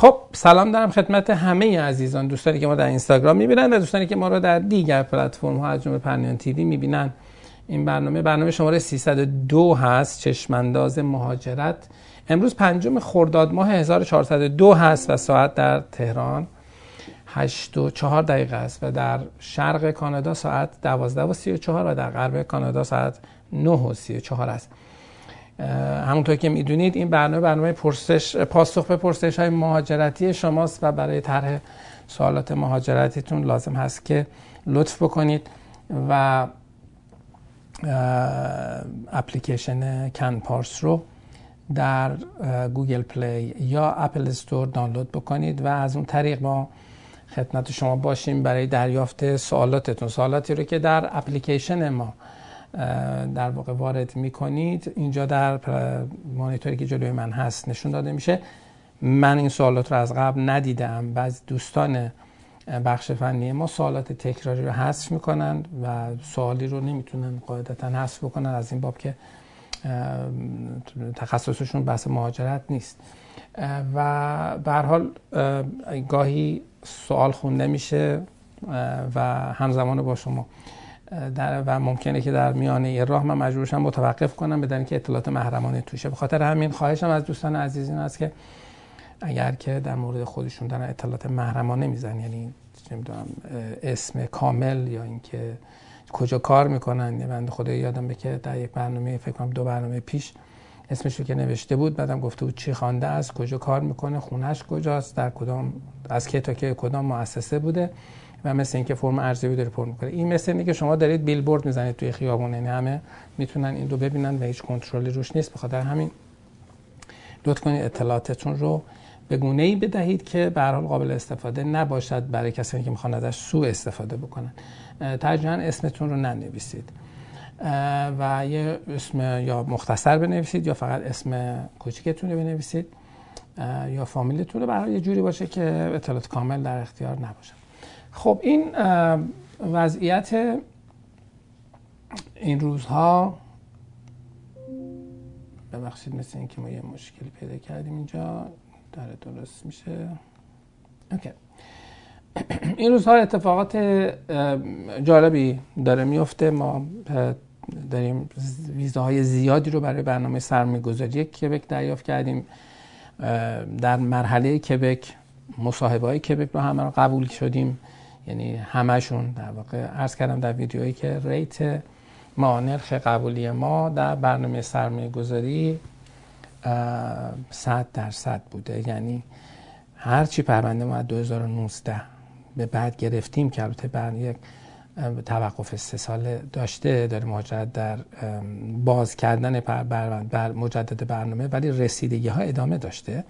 خب سلام دارم خدمت همه عزیزان دوستانی که ما در اینستاگرام می‌بینن و دوستانی که ما رو در دیگر پلتفرم ها از جمله پرنیان تیوی می‌بینن. این برنامه برنامه شماره 302 هست چشمانداز مهاجرت. امروز پنجم خرداد ماه 1402 هست و ساعت در تهران 8 و 4 دقیقه است و در شرق کانادا ساعت 12 و 34 و در غرب کانادا ساعت 9 و 34 است. همونطور که می‌دونید این برنامه برنامه پرسش پاسخ به پرسش های مهاجرتی شماست و برای طرح سوالات مهاجرتیتون لازم هست که لطف بکنید و اپلیکیشن CanPars رو در Google Play یا Apple Store دانلود بکنید و از اون طریق ما خدمت شما باشیم برای دریافت سوالاتتون. سوالاتی رو که در اپلیکیشن ما در واقع وارد می‌کنید. اینجا در مانیتوری که جلوی من هست نشون داده میشه. من این سوالات رو از قبل ندیدم بعض دوستان بخش فنی ما سوالات تکراری رو حذف می‌کنن و سوالی رو نمی‌تونن قاعدتا حذف بکنن. از این باب که تخصصشون بحث مهاجرت نیست. و به حال گاهی سوال خونده میشه و همزمان با شما در و ممکنه که در میانه راه من مجبورشم متوقف کنم بدن که اطلاعات محرمانه توشه. به خاطر همین خواهشم از دوستان عزیز این است که اگر که در مورد خودشون دارن اطلاعات محرمانه میزن یعنی نمی‌دونم اسم کامل یا اینکه کجا کار می‌کنن. یه بنده خدا یادم به که در یک برنامه فکر کنم دو برنامه پیش اسمش رو که نوشته بود بعدم گفته بود چی خوانده است کجا کار می‌کنه خونش کجاست در کدام از که تا که کدام مؤسسه بوده. و مثل اینکه فرم ارزیابی داره پر می‌کنه. این مثل اینه که شما دارید بیلبورد می‌زنید توی خیابون یعنی همه می‌تونن این رو ببینن و هیچ کنترلی روش نیست. بخاطر همین لطف کنید اطلاعاتتون رو به گونه ای بدهید که به حال قابل استفاده نباشد برای کسانی که می‌خوان ازش سوء استفاده بکنن. ترجیحاً اسمتون رو ننویسید. و یه اسم یا مختصر بنویسید یا فقط اسم کوچیکتون رو بنویسید. یا فامیلتون رو. برای یه جوری باشه که اطلاعات کامل در اختیار نباشه. خب این وضعیت این روزها ببخشید مثل اینکه ما یه مشکلی پیدا کردیم اینجا داره درست میشه. اوکی. این روزها اتفاقات جالبی داره میفته. ما داریم ویزاهای زیادی رو برای برنامه سرمایه‌گذاری کبک دریافت کردیم. در مرحله کبک مصاحبه های کبک رو همه رو قبول شدیم یعنی همشون در واقع عرض کردم در ویدیوهایی که ریت ما نرخ قبولی ما در برنامه سرمایه گذاری صد درصد بوده. یعنی هرچی پرونده ما از 2019 به بعد گرفتیم که البته بر یک توقف سه ساله داشته داره مهاجرت در باز کردن بر مجدد برنامه ولی رسیدگی ها ادامه داشته.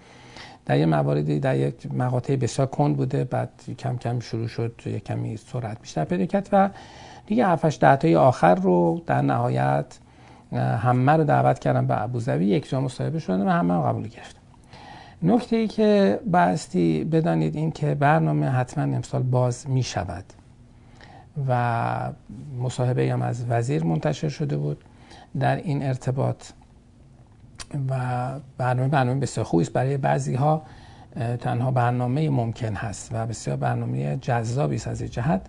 در یه مواردی در یک مقاطع بسیار کند بوده بعد کم کم شروع شد یک کمی سرعت بیشتر پیدا کرد و دیگه 7 ده آخر رو در نهایت همه رو دعوت کردم به ابوظبی یک جا مصاحبه شدن و همه رو قبول گرفتم نکته ای که باستی بدانید این که برنامه حتما امسال باز می شود و مصاحبه هم از وزیر منتشر شده بود. در این ارتباط و برنامه برنامه بسیار خوبی است. برای بعضی ها تنها برنامه ممکن هست و بسیار برنامه جذابی است از جهت.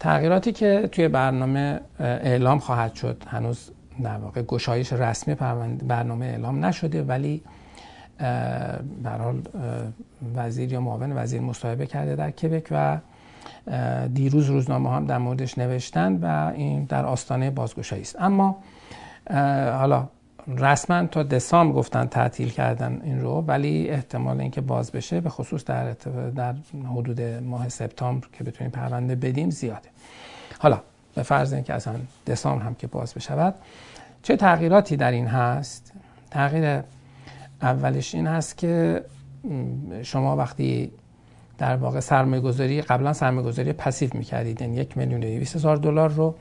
تغییراتی که توی برنامه اعلام خواهد شد هنوز در واقع گشایش رسمی برنامه اعلام نشده ولی به حال وزیر یا معاون وزیر مصاحبه کرده در کبک و دیروز روزنامه هم در موردش نوشتن و این در آستانه بازگشایی است. اما حالا رسما تا دسامبر گفتن تعطیل کردن این رو ولی احتمال اینکه باز بشه به خصوص در در حدود ماه سپتامبر که بتونیم پرونده بدیم زیاده. حالا به فرض اینکه اصلا دسامبر هم که باز بشود چه تغییراتی در این هست؟ تغییر اولش این هست که شما وقتی در واقع سرمایه گذاری قبلا سرمایه گذاری پسیو می‌کردید. یعنی یک میلیون و هزار دلار رو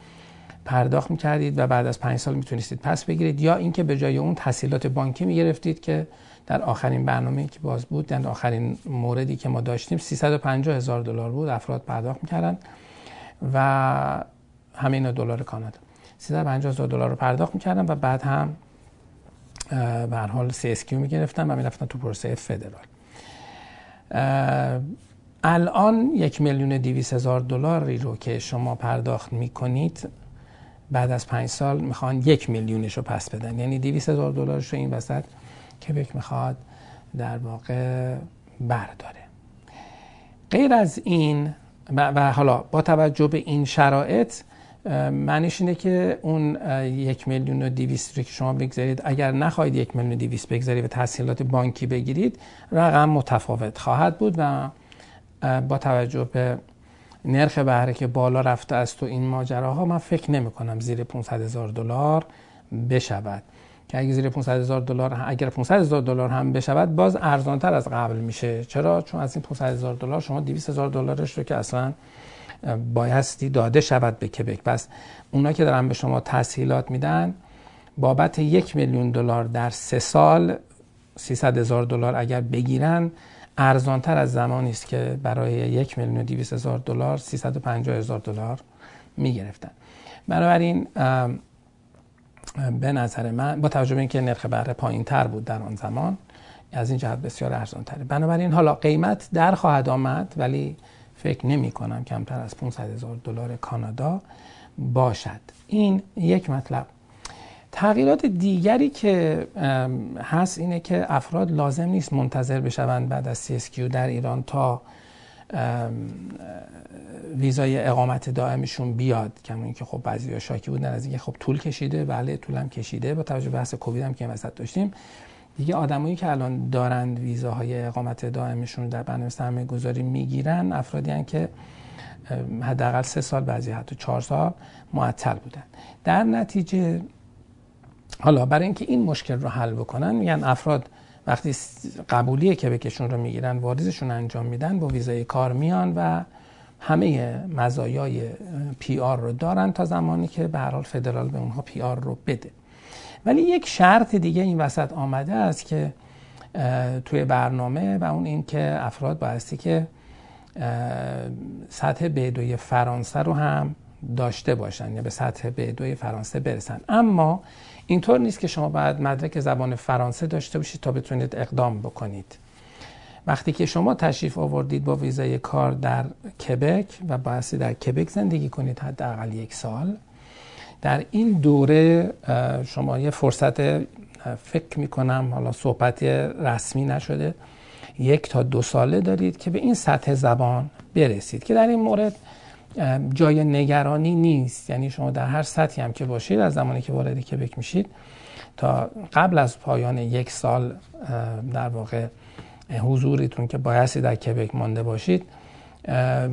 پرداخت می‌کردید و بعد از پنج سال می‌تونستید پس بگیرید یا اینکه به جای اون تحصیلات بانکی می‌گرفتید که در آخرین برنامه که باز بود در آخرین موردی که ما داشتیم 350 هزار دلار بود افراد پرداخت می‌کردن و همین دلار کانادا. 350 هزار دلار رو پرداخت می‌کردن و بعد هم به هر حال کیو می‌گرفتن و می‌رفتن تو پروسه فدرال الان یک میلیون دیویس هزار دلاری رو که شما پرداخت می‌کنید بعد از پنج سال می‌خوان یک میلیونش رو پس بدن. یعنی دیویس هزار دلارش رو این وسط کبک می‌خواد در واقع برداره. غیر از این و حالا با توجه به این شرایط معنیش اینه که اون یک میلیون و دیویست رو که شما بگذارید اگر نخواهید یک میلیون و دیویست بگذارید و تحصیلات بانکی بگیرید رقم متفاوت خواهد بود و با توجه به نرخ بهره که بالا رفته است و این ماجراها من فکر نمی کنم زیر 500 هزار دلار بشود. که اگر زیر 500 هزار دلار اگر 500 هزار دلار هم بشود باز ارزان تر از قبل میشه. چرا؟ چون از این 500 هزار دلار شما 200 هزار دلارش رو که اصلا بایستی داده شود به کبک پس اونا که دارن به شما تسهیلات میدن بابت یک میلیون دلار در سه سال 300 هزار دلار اگر بگیرن ارزانتر از زمانی است که برای یک میلیون و دیویس هزار دلار 350 هزار دلار می‌گرفتن. بنابراین به نظر من با توجه به اینکه نرخ بهره پایین تر بود در آن زمان از این جهت بسیار ارزان تره بنابراین حالا قیمت در خواهد آمد ولی فکر نمی کنم کمتر از 500 هزار دلار کانادا باشد. این یک مطلب. تغییرات دیگری که هست اینه که افراد لازم نیست منتظر بشوند بعد از CSQ در ایران تا ویزای اقامت دائمشون بیاد. کما که خب بعضی شاکی بودن از اینکه خب طول کشیده بله طول هم کشیده. با توجه به بحث کووید هم که وسط داشتیم. دیگه آدمایی که الان دارند ویزاهای اقامت دائمشون در برنامه سرمایه گذاری می‌گیرن افرادی هن که حداقل سه سال بعضی حتی چهار سال معطل بودن. در نتیجه حالا برای اینکه این مشکل رو حل بکنن میگن افراد وقتی قبولی کبکشون رو می‌گیرن واریزشون انجام میدن با ویزای کار میان و همه مزایای PR رو دارن تا زمانی که به حال فدرال به اونها PR رو بده. ولی یک شرط دیگه این وسط آمده است که توی برنامه و اون این که افراد بایستی که سطح بدوی فرانسه رو هم داشته باشن یا به سطح بدوی فرانسه برسن. اما اینطور نیست که شما باید مدرک زبان فرانسه داشته باشید تا بتونید اقدام بکنید. وقتی که شما تشریف آوردید با ویزای کار در کبک و بایستی در کبک زندگی کنید حداقل یک سال در این دوره شما یه فرصت فکر می‌کنم حالا صحبت رسمی نشده یک تا دو ساله دارید که به این سطح زبان برسید که در این مورد جای نگرانی نیست. یعنی شما در هر سطحی هم که باشید از زمانی که وارد کبک میشید تا قبل از پایان یک سال در واقع حضورتون که بایستی در کبک مانده باشید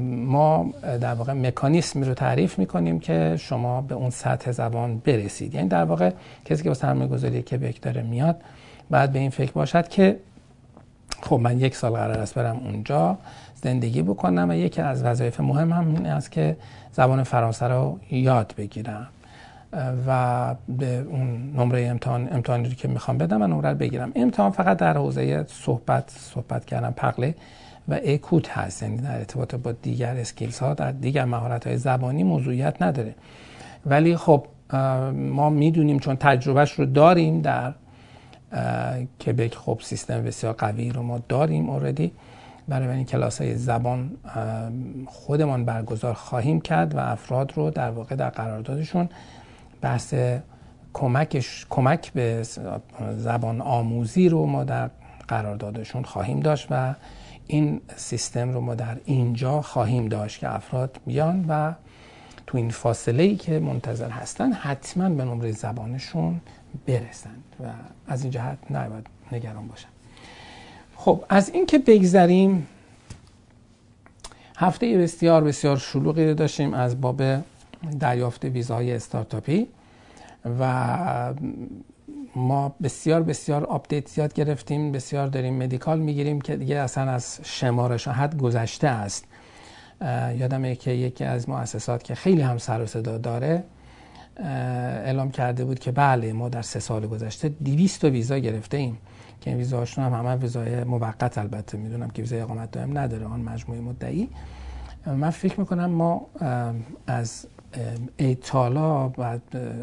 ما در واقع مکانیسمی رو تعریف می‌کنیم که شما به اون سطح زبان برسید. یعنی در واقع کسی که با سرمایه گذاری کبک داره میاد بعد به این فکر باشد که خب من یک سال قرار است برم اونجا. زندگی بکنم و یکی از وظایف مهم هم این است که زبان فرانسه رو یاد بگیرم و به اون نمره امتحان امتحانی رو که می‌خوام بدم من نمره رو بگیرم. امتحان فقط در حوزه صحبت صحبت کردن پقله و اکوت هست. یعنی در ارتباط با دیگر اسکیلز ها در دیگر مهارت های زبانی موضوعیت نداره. ولی خب ما می‌دونیم چون تجربهش رو داریم در کبک خب سیستم بسیار قوی رو ما داریم اوردی برای این کلاس های زبان خودمان برگزار خواهیم کرد و افراد رو در واقع در قراردادشون بحث کمکش کمک به زبان آموزی رو ما در قراردادشون خواهیم داشت و این سیستم رو ما در اینجا خواهیم داشت که افراد بیان و تو این فاصله ای که منتظر هستن حتما به نمره زبانشون برسند و از این جهت نباید نگران باشن. خب از این که بگذریم هفته بسیار بسیار شلوغی داشتیم از باب دریافت ویزاهای استارتاپی و ما بسیار بسیار update زیاد گرفتیم بسیار داریم medical می‌گیریم که دیگه اصلا از شمارش حد گذشته است. یادمه که یکی از مؤسسات که خیلی هم سر و صدا داره اعلام کرده بود که بله ما در سه سال گذشته 200 ویزا گرفته ایم که این ویزاهاشون هم همه ویزای موقت البته می‌دونم که ویزای اقامت دائم نداره آن مجموعه مدعی. من فکر می‌کنم ما از ایتالا بعد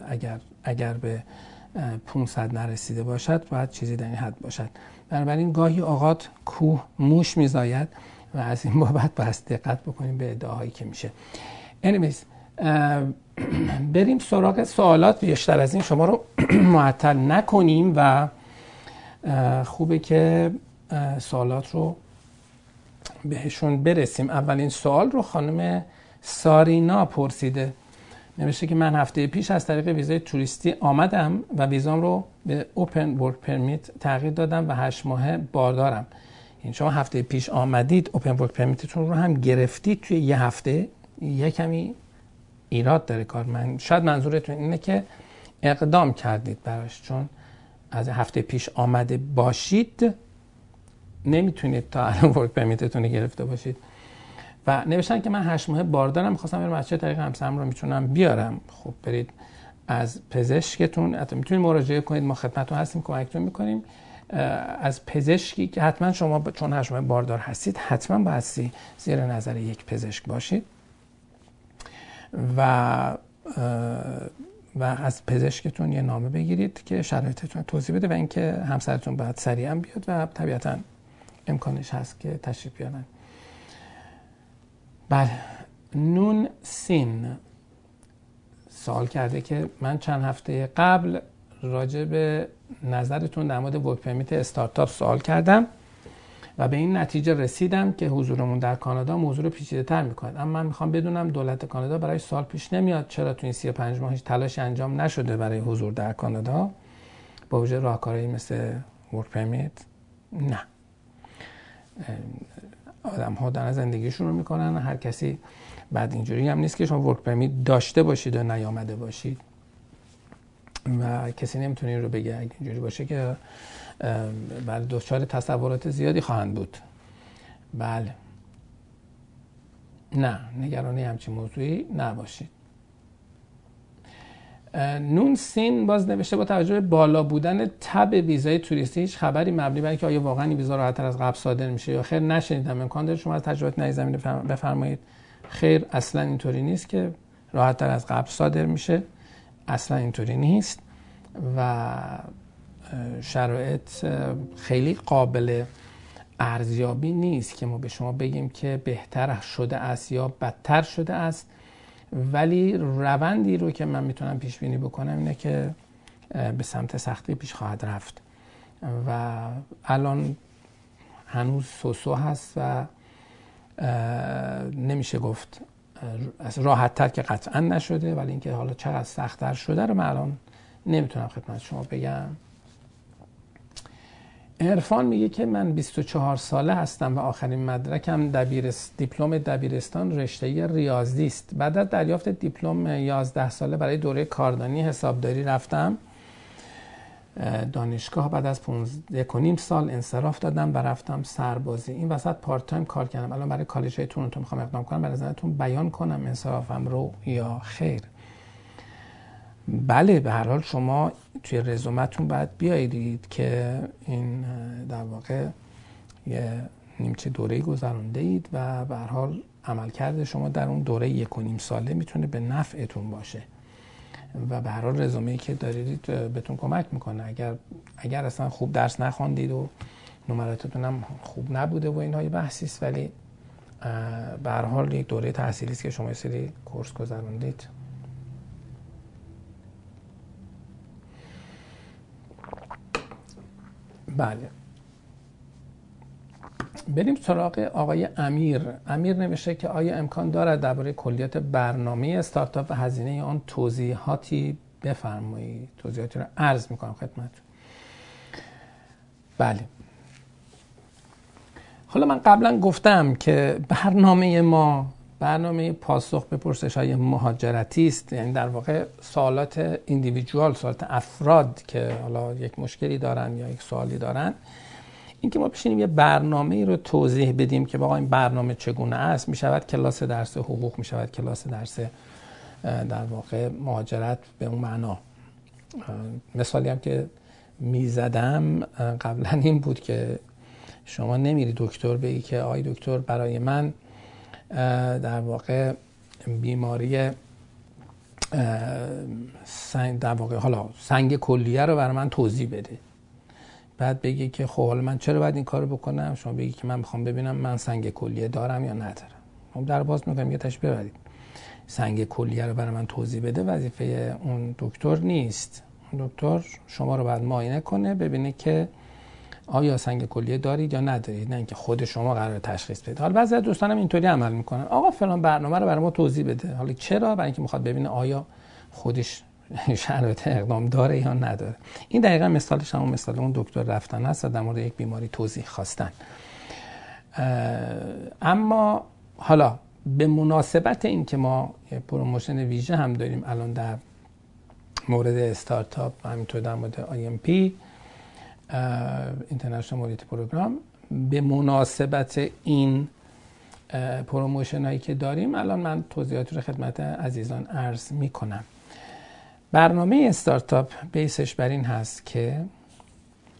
اگر اگر به 500 نرسیده باشد باید چیزی در این حد باشد. بنابراین گاهی اوقات کوه موش میزاید و از این بابت باید دقت بکنیم به ادعاهایی که میشه. Anyways بریم سراغ سوالات بیشتر. از این شما رو معطل نکنیم و خوبه که سوالات رو بهشون برسیم. اولین سوال رو خانم سارینا پرسیده. نوشته که من هفته پیش از طریق ویزای توریستی آمدم و ویزام رو به اوپن ورک پرمیت تغییر دادم و هشت ماه باردارم. این یعنی شما هفته پیش آمدید اوپن ورک پرمیتتون رو هم گرفتید توی یه هفته. یه کمی ایراد داره کار. من شاید منظورتون اینه که اقدام کردید براش چون از هفته پیش آمده باشید نمی‌تونید تا الان ورک پرمیتتون گرفته باشید. و نوشتن که من هشت ماه باردارم می‌خواستم برم از چه طریق همسرم رو می‌تونم بیارم. خب برید از پزشکتون حتی می‌تونید مراجعه کنید ما خدمتتون هستیم کمکتون می‌کنیم. از پزشکی که حتما شما چون هشت ماه باردار هستید حتما باید زیر نظر یک پزشک باشید. و و از پزشکتون یه نامه بگیرید که شرایطتون توضیح بده و اینکه همسرتون باید سریعا بیاد و طبیعتا امکانش هست که تشریف بیارن. بله. نون سین. سوال کرده که من چند هفته قبل راجع به نظرتون در مورد ورک پرمیت استارتاپ سوال کردم. و به این نتیجه رسیدم که حضورمون در کانادا موضوع رو پیچیده تر می‌کنه اما من می‌خوام بدونم دولت کانادا برای سال پیش نمیاد. چرا تو این 35 ماه هیچ تلاش انجام نشده برای حضور در کانادا؟ با وجود راهکارهایی مثل ورک پرمیت نه. آدم ها دارن زندگیشون رو می‌کنن. هر کسی بعد اینجوری هم نیست که شما ورک پرمیت داشته باشید و نیامده باشید. و کسی نمی‌تونه رو بگه. اینجوری باشه که بله دچار تصورات زیادی خواهند بود. بله. نه نگرانی همچین موضوعی نباشید. نون سین باز نوشته با توجه به بالا بودن تب ویزای توریستی هیچ خبری مبنی بر اینکه آیا واقعا این ویزا راحتتر از قبل صادر میشه یا خیر نشنیدم. امکان داره شما از تجربه نهی زمینه بفرمایید. خیر اصلا اینطوری نیست که راحتتر از قبل صادر میشه. اصلا اینطوری نیست. و شرایط خیلی قابل ارزیابی نیست که ما به شما بگیم که بهتر شده است یا بدتر شده است. ولی روندی رو که من می‌تونم پیش بینی بکنم اینه که به سمت سختی پیش خواهد رفت. و الان هنوز سوسو هست و نمیشه گفت راحت تر که قطعا نشده. ولی اینکه حالا چقدر سختتر شده رو من الان نمی‌تونم خدمت شما بگم. عرفان میگه که من 24 ساله هستم و آخرین مدرکم دبیرست دیپلم دبیرستان رشته ریاضی است. بعد از دریافت دیپلم 11 ساله برای دوره کاردانی حسابداری رفتم. دانشگاه بعد از 15 نیم سال انصراف دادم و رفتم سربازی. این وسط part time کار کردم. الان برای کالج های تورنتو می‌خوام اقدام کنم. برای نظرتون بیان کنم انصرافم رو یا خیر. بله به هر حال شما توی رزومتون باید بیایید که این در واقع یه نیمچه دوره گذرانده اید و به حال عملکرد شما در اون دوره یک و نیم ساله می‌تونه به نفعتون باشه. و به هر حال رزومه که دارید بهتون کمک می‌کنه. اگر اگر اصلا خوب درس نخواندید و نمراتتون هم خوب نبوده و اینها یه بحثی است ولی به هر حال یک دوره تحصیلی است که شما سری کورس گذروندید بله. بریم سراغ آقای امیر. امیر نوشته که آیا امکان دارد درباره کلیات برنامه استارتاپ و هزینه آن توضیحاتی بفرمایید؟ توضیحاتی رو عرض می‌کنم خدمت. بله. حالا من قبلا گفتم که برنامه ما برنامه پاسخ به پرسش های مهاجرتی است. یعنی در واقع سوالات ایندیویدوال سوالات افراد که حالا یک مشکلی دارن یا یک سوالی دارن. اینکه ما بشینیم یه برنامه ای رو توضیح بدیم که واقعا این برنامه چگونه است. می شود کلاس درس حقوق می شود کلاس درس در واقع مهاجرت به اون معنا. مثالی هم که می‌زدم قبلا این بود که شما نمیری دکتر بگی که آی دکتر برای من در واقع بیماری سنگ در واقع حالا سنگ کلیه رو برای من توضیح بده. بعد بگی که خب حالا من چرا باید این کارو بکنم؟ شما بگی که من می‌خوام ببینم من سنگ کلیه دارم یا ندارم. خب در باز میگم یه تش ببرید. سنگ کلیه رو برای من توضیح بده وظیفه اون دکتر نیست. دکتر شما رو باید معاینه کنه ببینه که آیا سنگ کلیه دارید یا ندارید؟ نه اینکه خود شما قرار تشخیص بدید. حالا بعضی از دوستانم اینطوری عمل می‌کنن. آقا فلان برنامه رو برای ما توضیح بده. حالا چرا؟ برای اینکه می‌خواد ببینه آیا خودش شرایط اقدام داره یا نداره. این دقیقا مثالش همون مثال اون دکتر رفتن هست در مورد یک بیماری توضیح خواستن. اما حالا به مناسبت این که ما promotion ویژه هم داریم الان در مورد استارتاپ همینطور در مورد IMP international mobility program به مناسبت این promotion هایی که داریم الان من توضیحاتی رو خدمت عزیزان عرض می کنم برنامه استارتاپ base ش بر این هست که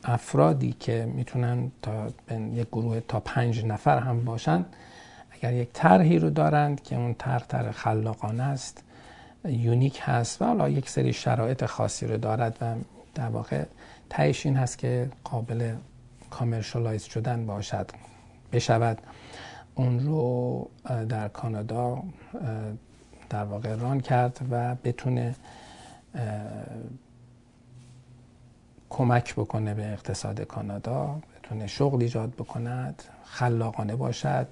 افرادی که می‌تونن تا یک گروه تا پنج نفر هم باشن اگر یک طرحی رو دارند که اون طرح طرح خلاقانه است unique هست و حالا یک سری شرایط خاصی رو دارد و در واقع تهش این هست که قابل commercialize شدن باشد بشود. اون رو در کانادا در واقع ران کرد و بتونه کمک بکنه به اقتصاد کانادا بتونه شغل ایجاد بکند خلاقانه باشد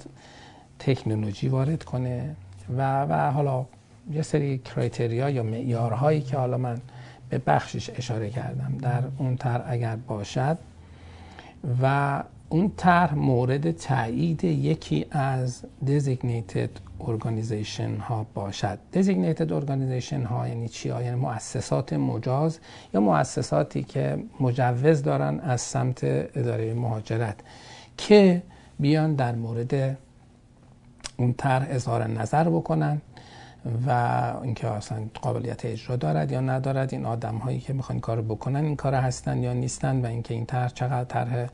تکنولوژی وارد کنه و و حالا یه سری کرایتریا یا معیارهایی که حالا من به بخشش اشاره کردم. در اون طرح اگر باشد. و اون طرح مورد تایید یکی از designated organization ها باشد. designated organization ها یعنی چی ها؟ یعنی مؤسسات مجاز یا مؤسساتی که مجوز دارن از سمت اداره مهاجرت که بیان در مورد اون طرح اظهار نظر بکنن و اینکه اصلا قابلیت اجرا دارد یا ندارد این آدم هایی که می‌خوان کار بکنن این کار هستن یا نیستن و اینکه این طرح چقدر طرح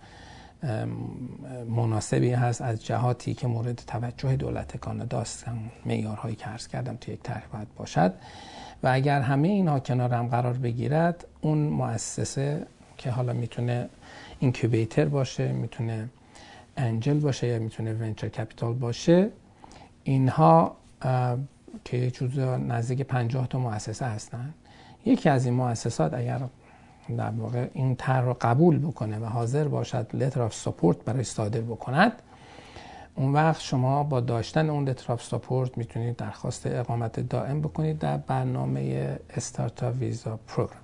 مناسبی هست از جهاتی که مورد توجه دولت کانادا است معیارهایی که عرض کردم توی یک طرح باید باشد. و اگر همه اینها کنار هم قرار بگیرد اون مؤسسه که حالا می‌تونه incubator باشه می‌تونه angel باشه یا می‌تونه venture capital باشه اینها که چوز نزدیک 50 تا مؤسسه هستن. یکی از این مؤسسات اگر در واقع این طرح رو قبول بکنه و حاضر باشد letter of support برای صادر بکند اون وقت شما با داشتن اون letter of support می‌تونید درخواست اقامت دائم بکنید در برنامه startup visa program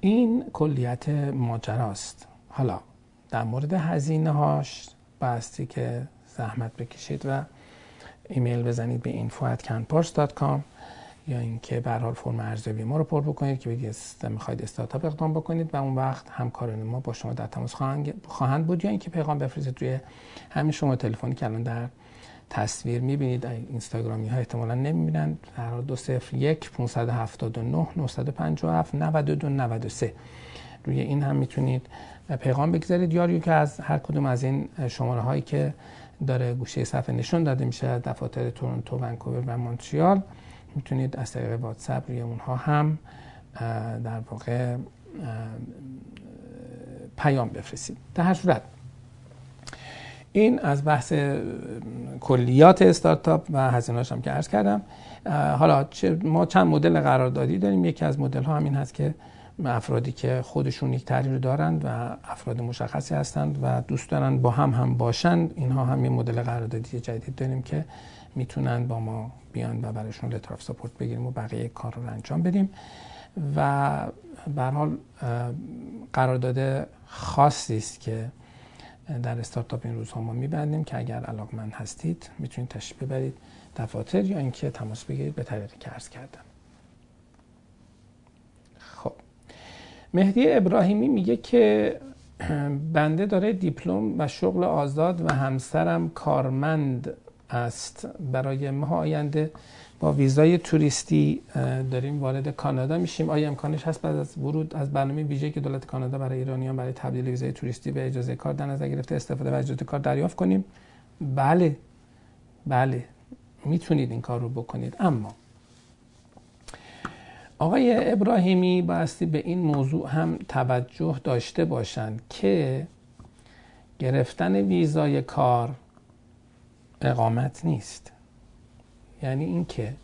این کلیت ماجراست. حالا در مورد هزینه هاش باستی که زحمت بکشید و ایمیل بزنید به info@canpars.com یا اینکه به حال فرم ارزیابی ما رو پر بکنید که بگید می‌خواید استارتاپ اقدام بکنید و اون وقت همکاران ما با شما در تماس خواهند بود یا اینکه پیغام بفرستید توی همین شما تلفنی که الان در تصویر می‌بینید اینستاگرامی ها احتمالا نمی‌بینن در صفر یک 579 957 92 93 روی این هم می‌تونید پیغام بگذارید. یا که از هر کدوم از این شماره هایی که داره گوشه صفحه نشون داده میشه دفاتر تورنتو ونکوور و مونتریال. می‌تونید از طریق واتساپ روی اونها هم در واقع پیام بفرستید. در هر صورت این از بحث کلیات استارتاپ و هزینه‌اش هم که عرض کردم. حالا ما چند مدل قراردادی داریم. یکی از مدل ها همین هست که افرادی که خودشون یک تحریر دارند و افراد مشخصی هستند و دوست دارن با هم هم باشند اینها هم یه مدل قراردادی جدید داریم که می‌تونن با ما بیان و برایشون لتر سپورت بگیریم و بقیه کار رو انجام بدیم. و به حال قرارداد خاصی است که در استارتاپ این روزها ما میبندیم که اگر علاقمند هستید می‌تونید تشریف ببرید دفاتر یا اینکه تماس بگیرید به طریقی که عرض کردم. مهدی ابراهیمی میگه که بنده داره دیپلم و شغل آزاد و همسرم کارمند است. برای ماه آینده با ویزای توریستی داریم وارد کانادا میشیم. آیا امکانش هست بعد از ورود از برنامه ویژه که دولت کانادا برای ایرانیان برای تبدیل ویزای توریستی به اجازه کار در نظر گرفته استفاده و اجازه کار دریافت کنیم؟ بله. بله. می‌تونید این کار رو بکنید. اما آقای ابراهیمی بایستی به این موضوع هم توجه داشته باشند که گرفتن ویزای کار اقامت نیست. یعنی اینکه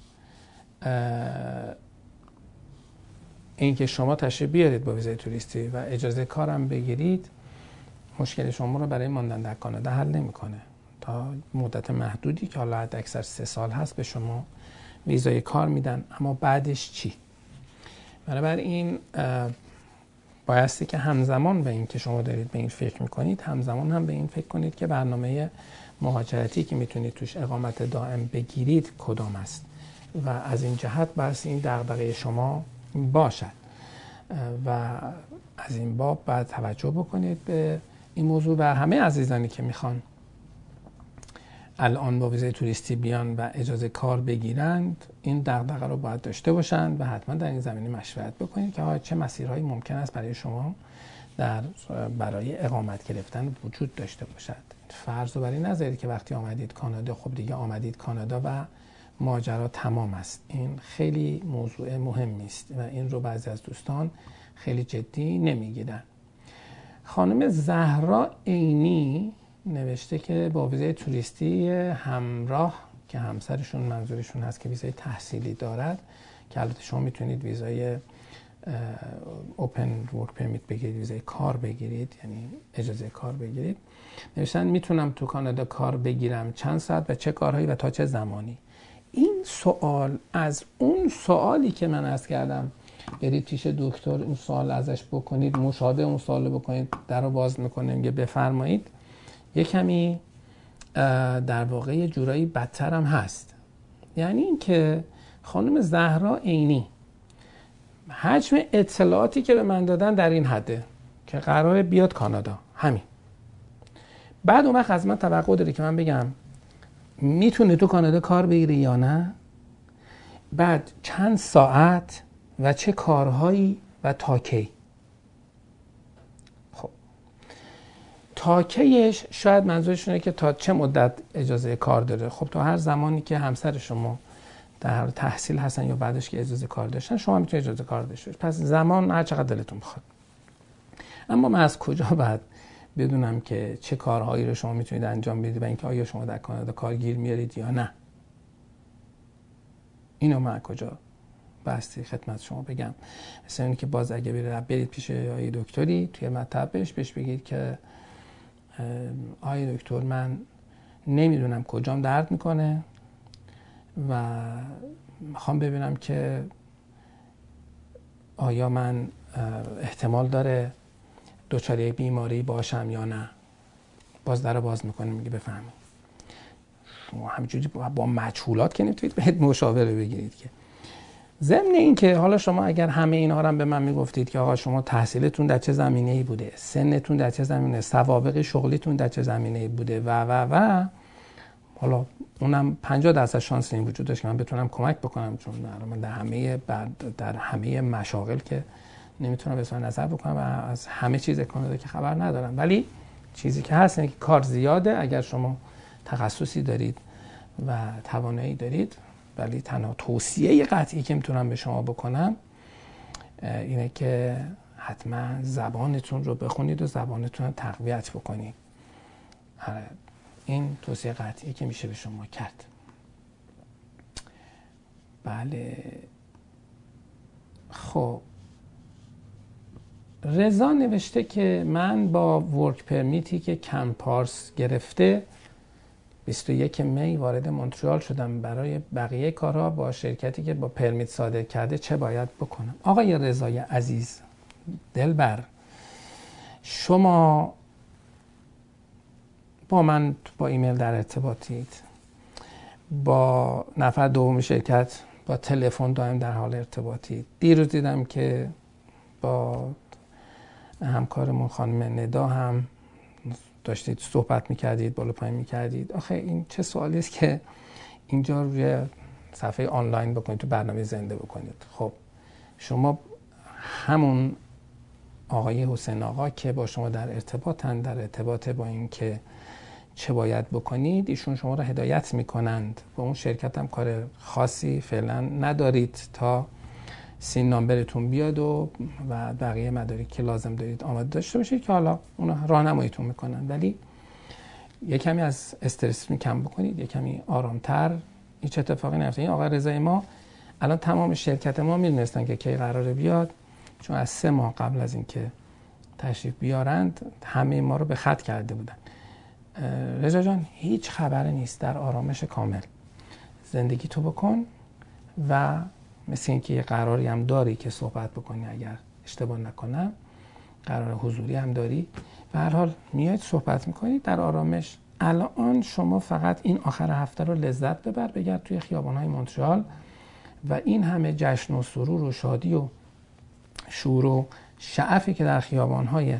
اینکه شما تشریف بیارید با ویزای توریستی و اجازه کارم بگیرید مشکل شما رو برای ماندن در کانادا حل نمی‌کنه. تا مدت محدودی که حالا اکثر سه سال هست به شما ویزای کار میدن اما بعدش چی؟ بنابراین بایستی که همزمان به این که شما دارید به این فکر می‌کنید همزمان هم به این فکر کنید که برنامه مهاجرتی که می‌تونید توش اقامت دائم بگیرید کدام است. و از این جهت بس این دغدغه شما باشد. و از این باب باید توجه بکنید به این موضوع. و همه عزیزانی که می‌خوان الان با ویزای توریستی بیان و اجازه کار بگیرند این دغدغه رو باید داشته باشند و حتما در این زمینه مشورت بکنید که چه مسیرهایی ممکن است برای شما در برای اقامت گرفتن وجود داشته باشد. فرض رو برای که وقتی آمدید کانادا خب دیگه آمدید کانادا و ماجرا تمام است. این خیلی موضوع مهمی است و این رو بعضی از دوستان خیلی جدی نمی‌گیرن. خانم زهرا عینی نوشته که با ویزای توریستی همراه که همسرشون منظورشون هست که ویزای تحصیلی دارد که البته شما می‌تونید ویزای اوپن ورک پرمیت بگیرید ویزای کار بگیرید یعنی اجازه کار بگیرید. نوشتن می‌تونم تو کانادا کار بگیرم چند ساعت و چه کارهایی و تا چه زمانی. این سوال از اون سوالی که من از کردم برید پیش دکتر اون سوال ازش بکنید مشابه اون سوال بکنید در رو باز می‌کنه میگه بفرمایید. یه کمی در واقع یه جورایی بدتر هم هست. یعنی اینکه خانم زهرا عینی حجم اطلاعاتی که به من دادن در این حده که قرار بیاد کانادا. همین. بعد اون وقت از من توقع داره که من بگم می‌تونه تو کانادا کار بگیری یا نه؟ بعد چند ساعت و چه کارهایی و تا کی؟ تا کیش شاید منظورشونه که تا چه مدت اجازه کار داره. خب تا هر زمانی که همسر شما در تحصیل هستن یا بعدش که اجازه کار داشتن شما می‌تونید اجازه کار داشته پس زمان هر چقدر دلتون بخواد. اما من از کجا بعد بدونم که چه کارهایی رو شما می‌تونید انجام بدید و اینکه آیا شما در کانادا کارگیر میارید یا نه؟ اینو من کجا بستی خدمت شما بگم. مثل اینکه باز اگه برید پیش آی دکتری توی مطبش بهش بگید که آی دکتر من نمی‌دونم کجام درد می‌کنه و می‌خوام ببینم که آیا من احتمال داره دچار بیماری باشم یا نه. باز در باز می‌کنه میگه بفهمید. شما همینجوری با مجهولات که نمی‌تونید بهت مشاوره بگیرید که. ضمن این که حالا شما اگر همه اینا رو به من می‌گفتید که آقا شما تحصیلتون در چه زمینه ای بوده سنتون در چه زمینه سوابق شغلیتون در چه زمینه ای بوده و و و حالا اونم 50 درصد شانس این وجود داشت که من بتونم کمک بکنم چون من در همه در همه مشاغل که نمی‌تونم به نظر بکنم و از همه چیز کانادا که خبر ندارم. ولی چیزی که هست اینه که کار زیاده. اگر شما تخصصی دارید و توانایی دارید ولی تنها توصیه قطعی که می‌تونم به شما بکنم اینه که حتما زبانتون رو بخونید و زبانتون رو تقویت بکنید. آره، این توصیه قطعی که میشه به شما کرد. بله. خب. رضا نوشته که من با ورک پرمیتی که کمپارس گرفته 21 می وارد مونترال شدم. برای بقیه کارها با شرکتی که با پرمیت صادر کرده چه باید بکنم؟ آقای رضای عزیز دلبر شما با من با ایمیل در ارتباطید. با نفر دوم شرکت با تلفن دائم در حال ارتباطی دیروز دیدم که با همکارمون خانم ندا هم داشتید صحبت می‌کردید بالا پایین می‌کردید. آخه این چه سوالی است که اینجا روی صفحه آنلاین بکنید تو برنامه زنده بکنید. خب شما همون آقای حسین آقا که با شما در ارتباطن در ارتباط با اینکه چه باید بکنید ایشون شما را هدایت می‌کنند. با اون شرکت هم کار خاصی فعلا ندارید تا سین نامبرتون بیاد و و بقیه مدارک که لازم دارید آماده داشته باشید که حالا اونا راهنماییتون می‌کنن. ولی یه کمی از استرس کم بکنید یه کمی آرامتر. هیچ اتفاقی نیفته. این آقای رضای ما الان تمام شرکت ما می‌دونستن که کی قراره بیاد. چون از سه ماه قبل از اینکه تشریف بیارند همه ما رو به خط کرده بودن. رضا جان هیچ خبری نیست در آرامش کامل. زندگی تو بکن و مثل اینکه یه قراری هم داری که صحبت بکنی اگر اشتباه نکنم قرار حضوری هم داری. به هر حال میاید صحبت می‌کنید در آرامش. الان شما فقط این آخر هفته رو لذت ببر بگرد توی های مونترال و این همه جشن و سرور و شادی و شور و شعفی که در های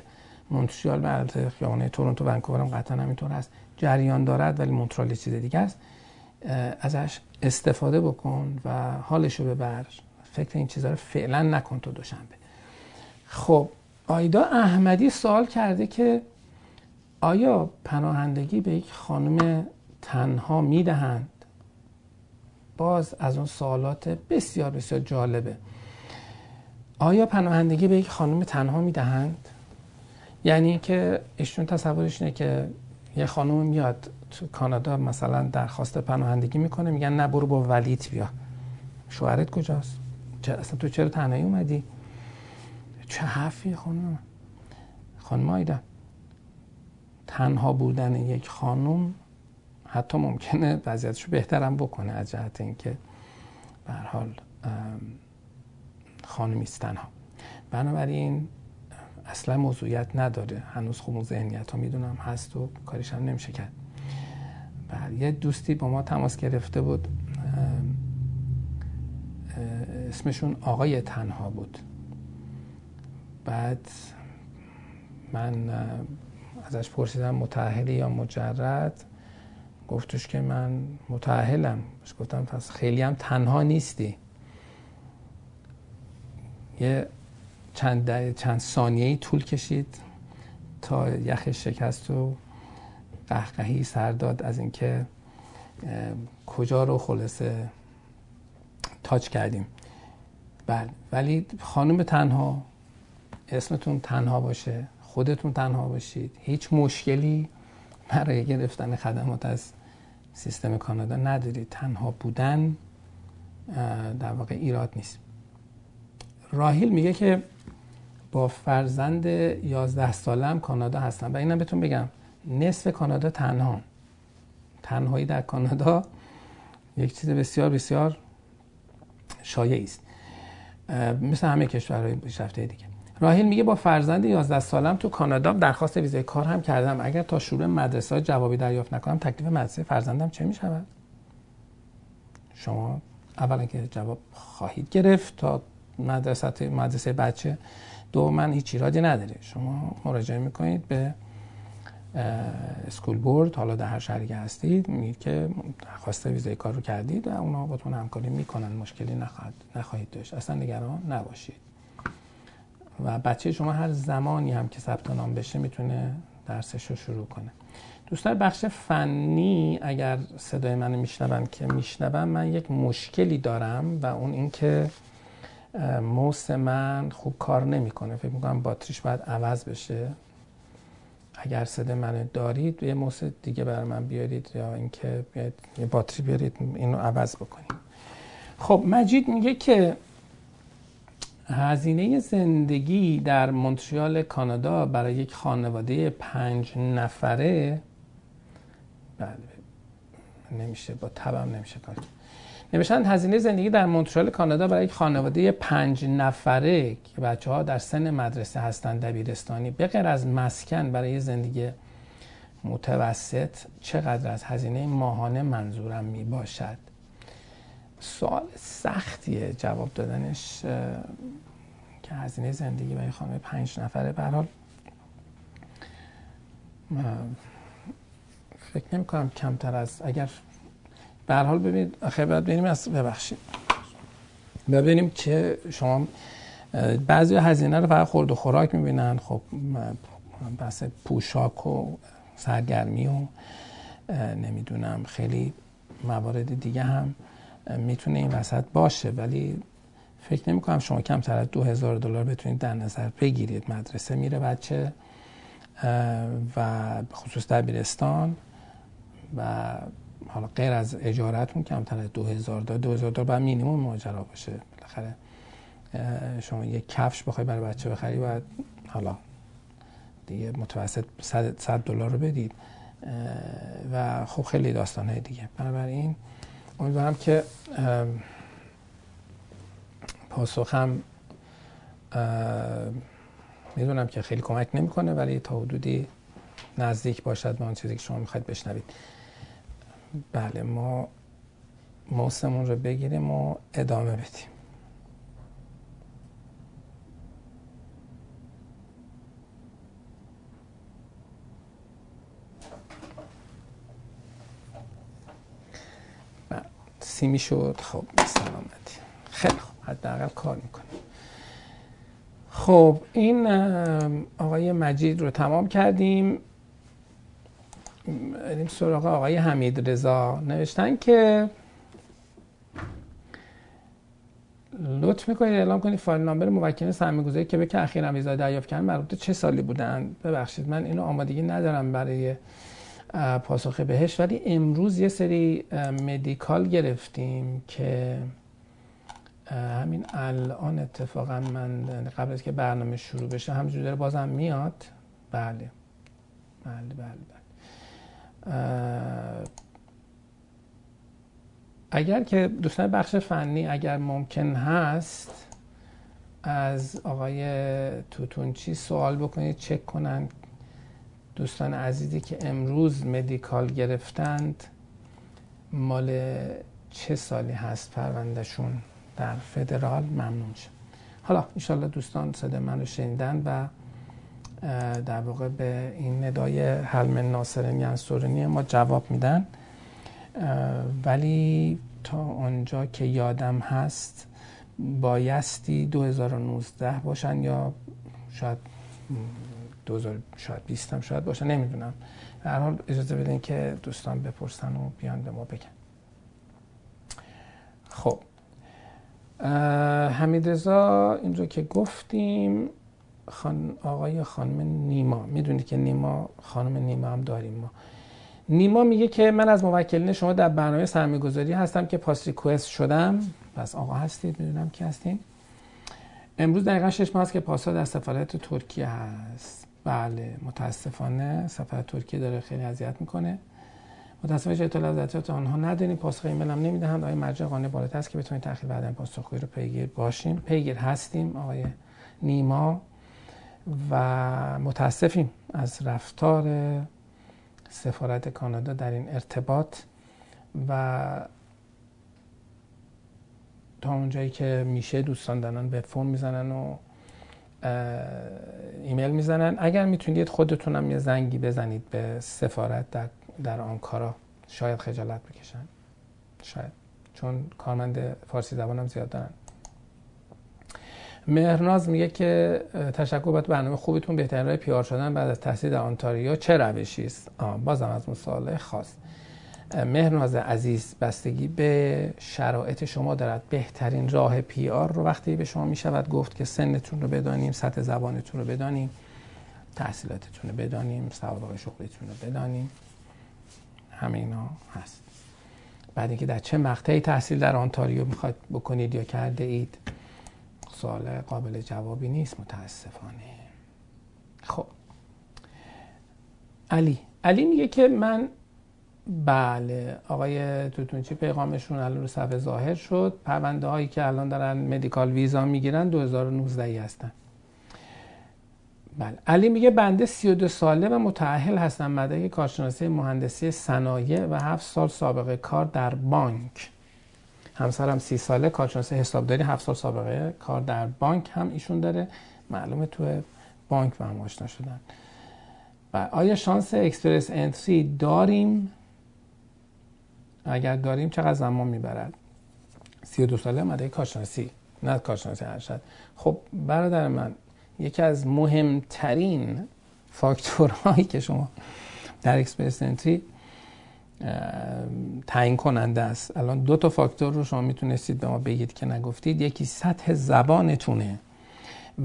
مونترال و البته های تورنتو و ونکوور هم قطعا همینطور هست جریان دارد ولی مونترال چیز دیگه است. ازش استفاده بکن و حالشو ببر. فکر این چیزها رو فعلا نکن تو دوشنبه. خب آیدا احمدی سوال کرده که آیا پناهندگی به یک خانم تنها می‌دهند؟ باز از اون سوالات بسیار بسیار جالبه. آیا پناهندگی به یک خانم تنها می‌دهند؟ یعنی که ایشون تصورش اینه که یه خانم میاد تو کانادا مثلا درخواست پناهندگی می‌کنه میگن نه برو با ولیت بیا. شوهرت کجاست؟ اصلا تو چرا تنهایی اومدی؟ چه حرفی خانم؟ خانم آیدا تنها بودن یک خانم حتی ممکنه وضعیتش رو بهترم بکنه از جهت اینکه به حال خانمی است تنها. بنابراین اصلا موضوعیت نداره. هنوز خوب ذهنیت ها می‌دونم هست و کاریش هم نمیشه کرد. بله یه دوستی با ما تماس گرفته بود. اسمشون آقای تنها بود. بعد من ازش پرسیدم متعهلی یا مجرد؟ گفتش که من متعهلم گفتم پس خیلی هم تنها نیستی. یه چند, چند ثانیه طول کشید تا یخ شکست و قهقهی سر داد از اینکه کجا رو خلاصه تاچ کردیم. بله ولی خانم تنها اسمتون تنها باشه خودتون تنها باشید. هیچ مشکلی برای گرفتن خدمات از سیستم کانادا ندارید. تنها بودن در واقع ایراد نیست. راهیل میگه که با فرزند 11 سالم کانادا هستم. و اینم بهتون بگم. نصف کانادا تنها. تنهایی در کانادا یک چیز بسیار بسیار شایعی است. مثل همه کشورهای پیشرفته دیگه. راهیل میگه با فرزند 11 سالم تو کانادا درخواست ویزای کار هم کردم. اگر تا شروع مدرسه جوابی دریافت نکنم تکلیف مدرسه فرزندم چه می‌شود؟ شما اولا که جواب خواهید گرفت تا مدرسه مدرسه بچه دو من هیچ ایرادی نداره. شما مراجعه می‌کنید به اسکول بورد حالا در هر شهری که هستید میگید که درخواست ویزای کار رو کردید و اونا باتون همکاری می‌کنن مشکلی نخواهد نخواهید داشت. اصلا نگران نباشید. و بچه شما هر زمانی هم که ثبت نام بشه می‌تونه درسش رو شروع کنه. دوستان بخش فنی اگر صدای منو میشنون که میشنون من یک مشکلی دارم و اون اینکه موس من خوب کار نمی‌کنه. فکر می‌کنم باتریش باید عوض بشه. اگر صدای منو دارید یه موس دیگه برای من بیارید یا اینکه یه باتری بیارید اینو عوض بکنید خب مجید میگه که هزینه زندگی در مونتریال کانادا برای یک خانواده پنج نفره بله نمیشه با تبم نمیشه کار نمیشن هزینه زندگی در مونتریال کانادا برای یک خانواده پنج نفره که بچه ها در سن مدرسه هستند دبیرستانی بغیر از مسکن برای زندگی متوسط چقدر از هزینه ماهانه منظورم می باشد؟ سوال سختیه جواب دادنش که هزینه زندگی برای خانم پنج نفره. برحال فکر نمی کنم کمتر از اگر به حال ببینید آخه باید ببینیم از ببخشید. ببینیم که شما بعضی هزینه رو فقط خورد و خوراک می‌بینن خب بحث پوشاک و سرگرمی و نمی‌دونم خیلی موارد دیگه هم می‌تونه این وسط باشه. ولی فکر نمی کنم شما کمتر از دو هزار دلار بتونید در نظر بگیرید. مدرسه میره بچه و خصوص دبیرستان و حالا غیر از اجارتون کمتر از دو هزار دلار دو هزار دلار باید مینیموم ماجرا باشه. بالاخره شما یک کفش بخوای برای بچه بخری باید حالا دیگه متوسط 100 دلار رو بدید. و خب خیلی داستان های دیگه. بنابراین امیدوارم که پاسخم می‌دونم که خیلی کمک نمی‌کنه ولی تا حدودی نزدیک باشد به آن چیزی که شما می‌خواید بشنوید. بله ما موسمون رو بگیریم و ادامه بدیم. سیمی شد. خب سلامتی. خیلی خوب. حداقل کار می‌کنه خب این آقای مجید رو تمام کردیم. بریم سراغ آقای حمید رضا. نوشتن که لطف می‌کنید اعلام کنید فایل نامبر موکل سرمایه‌گذاری که به که اخیرا دریافت کردن مربوط چه سالی بودن؟ ببخشید من اینو آمادگی ندارم برای پاسخ بهش ولی امروز یه سری مدیکال گرفتیم که همین الان اتفاقا من قبل از که برنامه شروع بشه همجور داره بازم میاد. بله. بله بله, بله. اگر که دوستان بخش فنی اگر ممکن هست از آقای توتونچی سوال بکنید چک کنند دوستان عزیزی که امروز مدیکال گرفتند مال چه سالی هست پروندهشون در فدرال؟ ممنون شد حالا انشالله دوستان صدا من رو شنیدن و در واقع به این ندای حلم ناصرنی انصورنی ما جواب میدن. ولی تا آنجا که یادم هست بایستی 2019 باشن یا شاید 2020 هم شاید باشه نمی‌دونم. هر حال اجازه بدین که دوستان بپرسن و بیان به ما بگن. خب. حمید رضا اینجا که گفتیم خان آقای خانم نیما. می‌دونید که نیما خانم نیما هم داریم ما. نیما میگه که من از موکلین شما در برنامه سرمایه‌گذاری هستم که پاس ریکوست شدم. پس آقا هستید می‌دونم که هستین. امروز دقیقا شش ماه است که پاسا در سفارت ترکیه هست. بله متاسفانه سفارت ترکیه داره خیلی اذیت می‌کنه. متاسفانه چه اطلاع از آنها نداریم. پاسخ ایمیل هم نمی‌دهند آقای مرجع قانون بالاتر است که بتونید تأخیر بعدن پاسخگویی رو پیگیر باشیم. پیگیر هستیم آقای نیما. و متاسفیم از رفتار سفارت کانادا در این ارتباط و تا اونجایی که میشه دوستان دارن به فون می‌زنن و ایمیل می‌زنن. اگر می‌تونید خودتونم یه زنگی بزنید به سفارت در, در آنکارا. شاید خجالت بکشن. شاید. چون کارمند فارسی زبانم زیاد دارن. مهرناز میگه که تشکر بابت برنامه خوبتون بهترین راه پیار شدن بعد از تحصیل در آنتاریو. چه روشی است؟ بازم از مصالح خاص مهرناز عزیز بستگی به شرایط شما دارد. بهترین راه پی آر رو وقتی به شما می‌شود گفت که سنتون رو بدانیم سطح زبانتون رو بدانیم تحصیلاتتون رو بدانیم سوابق شغلیتون رو بدانیم. همه اینا هست. بعد اینکه در چه مقطعی تحصیل در آنتاریو می‌خواد بکنید یا کرده اید سوال قابل جوابی نیست متاسفانه. خب. علی. علی میگه که من بله آقای توتونچی پیغامشون الان رو صفحه ظاهر شد. پرونده هایی که الان دارن مدیکال ویزا می‌گیرن 2019 ای هستن. بله. علی میگه بنده 32 ساله و متأهل هستم. مدرک کارشناسی مهندسی صنایع و 7 سال سابقه کار در بانک. همسرم سی ساله کارشناس حسابداری هفت سال سابقه کار در بانک هم ایشون داره. معلومه تو بانک با هم آشنا شدن. و آیا شانس Express Entry داریم؟ اگر داریم چقدر زمان می‌برد؟ سی و دو ساله مدرک کارشناسی نه کارشناسی ارشد. خب برادر من یکی از مهمترین فاکتورهایی که شما در Express Entry تعیین کننده است. الان دو تا فاکتور رو شما می‌تونستید به ما بگید که نگفتید. یکی سطح زبانتونه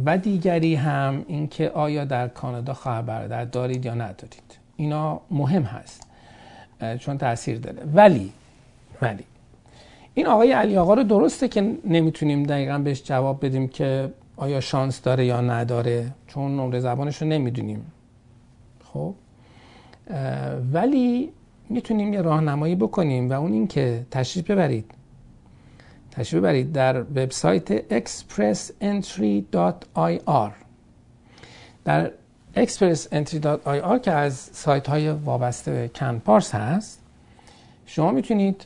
و دیگری هم اینکه آیا در کانادا خواهر برادر دارید یا ندارید. اینا مهم هست چون تاثیر داره. ولی ولی این آقای علی آقا رو درسته که نمی‌تونیم دقیقا بهش جواب بدیم که آیا شانس داره یا نداره چون نمره زبانش رو نمی‌دونیم. خب؟ ولی می‌تونیم یه راهنمایی بکنیم و اون این که تشریف ببرید. تشریف ببرید در وبسایت expressentry.ir در expressentry.ir که از سایت های وابسته به کنپارس هست شما می‌تونید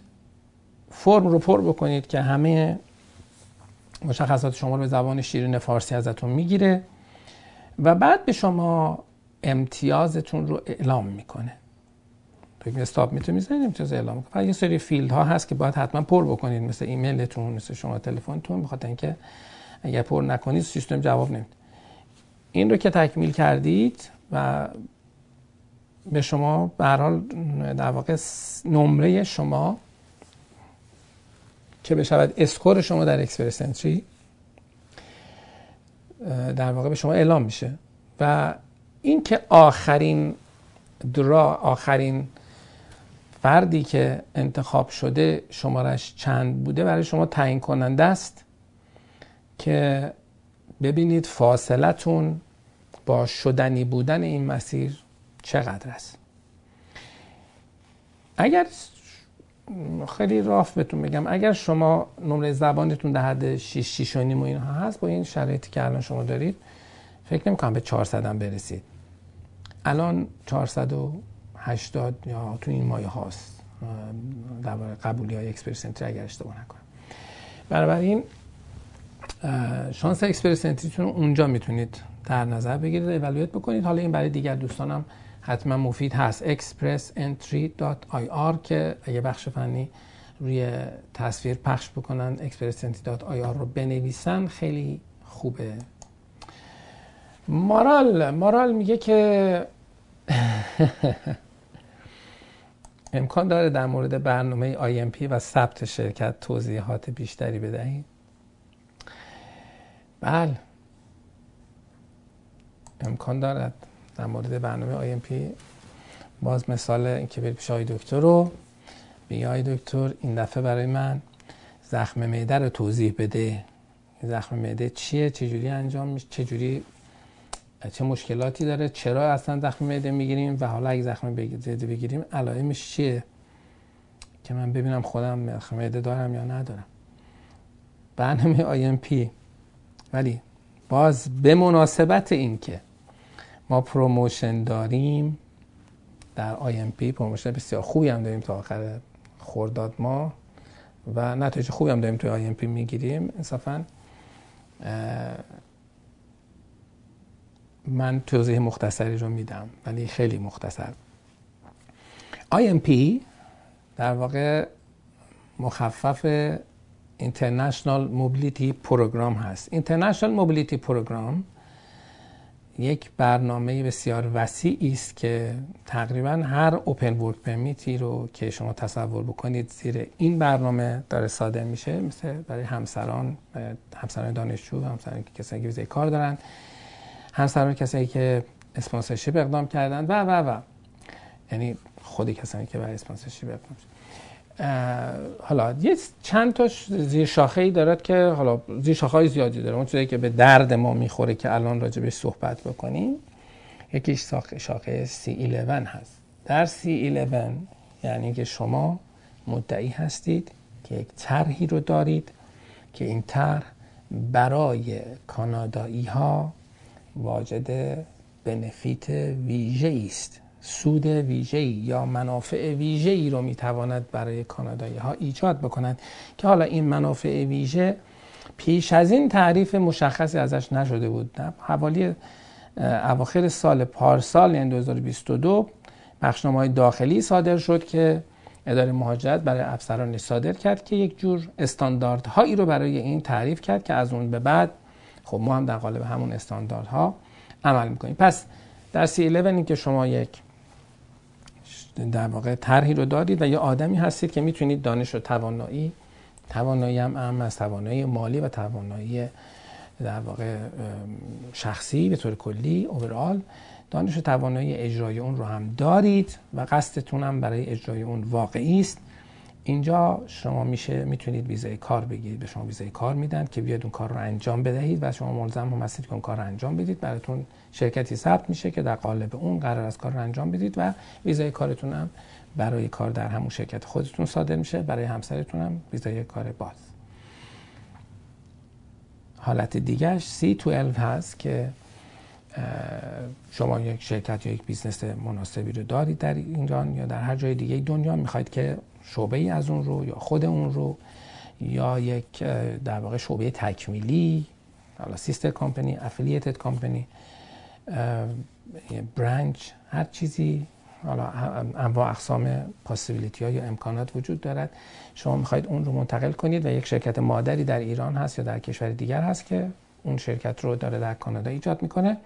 فرم رو پر بکنید که همه مشخصات شما رو به زبان شیرین فارسی ازتون می‌گیره و بعد به شما امتیازتون رو اعلام می‌کنه. توی استاپ می‌تونید می‌زنید امتیاز اعلام کنید یه سری field ها هست که باید حتما پر بکنید مثل ایمیلتون مثل شما تلفنتون بخاطر اینکه اگر پر نکنید سیستم جواب نمیده. این رو که تکمیل کردید و به شما به حال در واقع نمره شما که بشود score شما در Express Entry در واقع به شما اعلام میشه. و این که آخرین درا آخرین فردی که انتخاب شده شمارش چند بوده برای شما تعیین کننده است که ببینید فاصلتون با شدنی بودن این مسیر چقدر است. اگر خیلی راف بهتون بگم اگر شما نمره زبانتون در حد 6 6 و نیم و اینها هست با این شرایطی که الان شما دارید فکر نمی کنم به 400 هم برسید. الان 480 یا تو این مایه هاست. در قبولی های Express Entry اگر اشتباه نکنم. بنابراین شانس Express Entry تون اونجا می‌تونید در نظر بگیرید اولویت بکنید. حالا این برای دیگر دوستانم حتما مفید هست. expressentry.ir که اگه بخش فنی روی تصویر پخش بکنن expressentry.ir رو بنویسن خیلی خوبه. مارال مارال میگه که امکان داره در مورد برنامه IMP و ثبت شرکت توضیحات بیشتری بدهید بله. امکان دارد در مورد برنامه آی باز مثال اینکه بری پیش آی دکتر رو بگی آی دکتر این دفعه برای من زخم معده رو توضیح بده. زخم معده چیه؟ چجوری انجام میشه؟ چجوری چه مشکلاتی داره چرا اصلا زخم معده می‌گیریم و حالا اگه زخم معده بگیریم علائمش چیه؟ که من ببینم خودم زخم معده دارم یا ندارم. برنامه IMP ولی باز به مناسبت این که ما promotion داریم در IMP promotion بسیار خوبی هم داریم تا آخر خورداد ما و نتایج خوبی هم داریم توی پی می‌گیریم. انصافا من توضیح مختصری رو میدم ولی خیلی مختصر. پی در واقع مخفف International Mobility Program هست. International Mobility Program یک برنامه بسیار وسیعی است که تقریبا هر اوپن ورک پرمیتی رو که شما تصور بکنید زیر این برنامه داره صادر میشه مثل برای همسران همسران دانشجو همسران که کسایی که ویزای کار دارن. همسران کسایی که اسپانسرشیپ اقدام کردن و و و. یعنی خودی کسانی که برای اسپانسرشیپ اقدام شد. حالا یه چند تا زیر شاخه ای دارد که حالا زیر شاخه های زیادی داره. اون چیزی که به درد ما می‌خوره که الان راجع بهش صحبت بکنیم یکیش شاخه C11 هست. در C11 یعنی که شما مدعی هستید که یک طرحی رو دارید که این طرح برای کانادایی ها واجد بنفیت ویژه است. سود ویژه‌ای یا منافع ویژه‌ای رو می‌تواند برای کانادایی ها ایجاد بکند که حالا این منافع ویژه پیش از این تعریف مشخصی ازش نشده بود. حوالی اواخر سال پارسال یعنی 2022 بخشنامه داخلی صادر شد که اداره مهاجرت برای افسران صادر کرد که یک جور استانداردهایی رو برای این تعریف کرد که از اون به بعد خب ما هم در قالب همون استانداردها عمل می‌کنیم. پس در سی 11 که شما یک در واقع طرحی رو دارید و یه آدمی هستید که می‌تونید دانش و توانایی توانایی هم اهم از توانایی مالی و توانایی در واقع شخصی به طور کلی اوورال دانش و توانایی اجرای اون رو هم دارید و قصدتون هم برای اجرای اون واقعی است. اینجا شما میشه می‌تونید ویزای کار بگیرید به شما ویزای کار میدن که بیاد اون کار رو انجام بدهید و شما ملزم هم هستید که اون کار رو انجام بدید. براتون شرکتی ثبت میشه که در قالب اون قرار از کار رو انجام بدید و ویزای کارتون هم برای کار در همون شرکت خودتون صادر میشه. برای همسرتون هم ویزای کار باز. حالت دیگهش C12 هست که شما یک شرکت یا یک business مناسبی رو دارید در ایران یا در هر جای دیگه دنیا. می‌خواید که شعبه ای از اون رو یا خود اون رو یا یک در واقع شعبه تکمیلی حالا sister company affiliated company branch هر چیزی حالا انواع اقسام possibility ها یا امکانات وجود دارد. شما می‌خواید اون رو منتقل کنید و یک شرکت مادری در ایران هست یا در کشور دیگر هست که اون شرکت رو داره در کانادا ایجاد می‌کنه.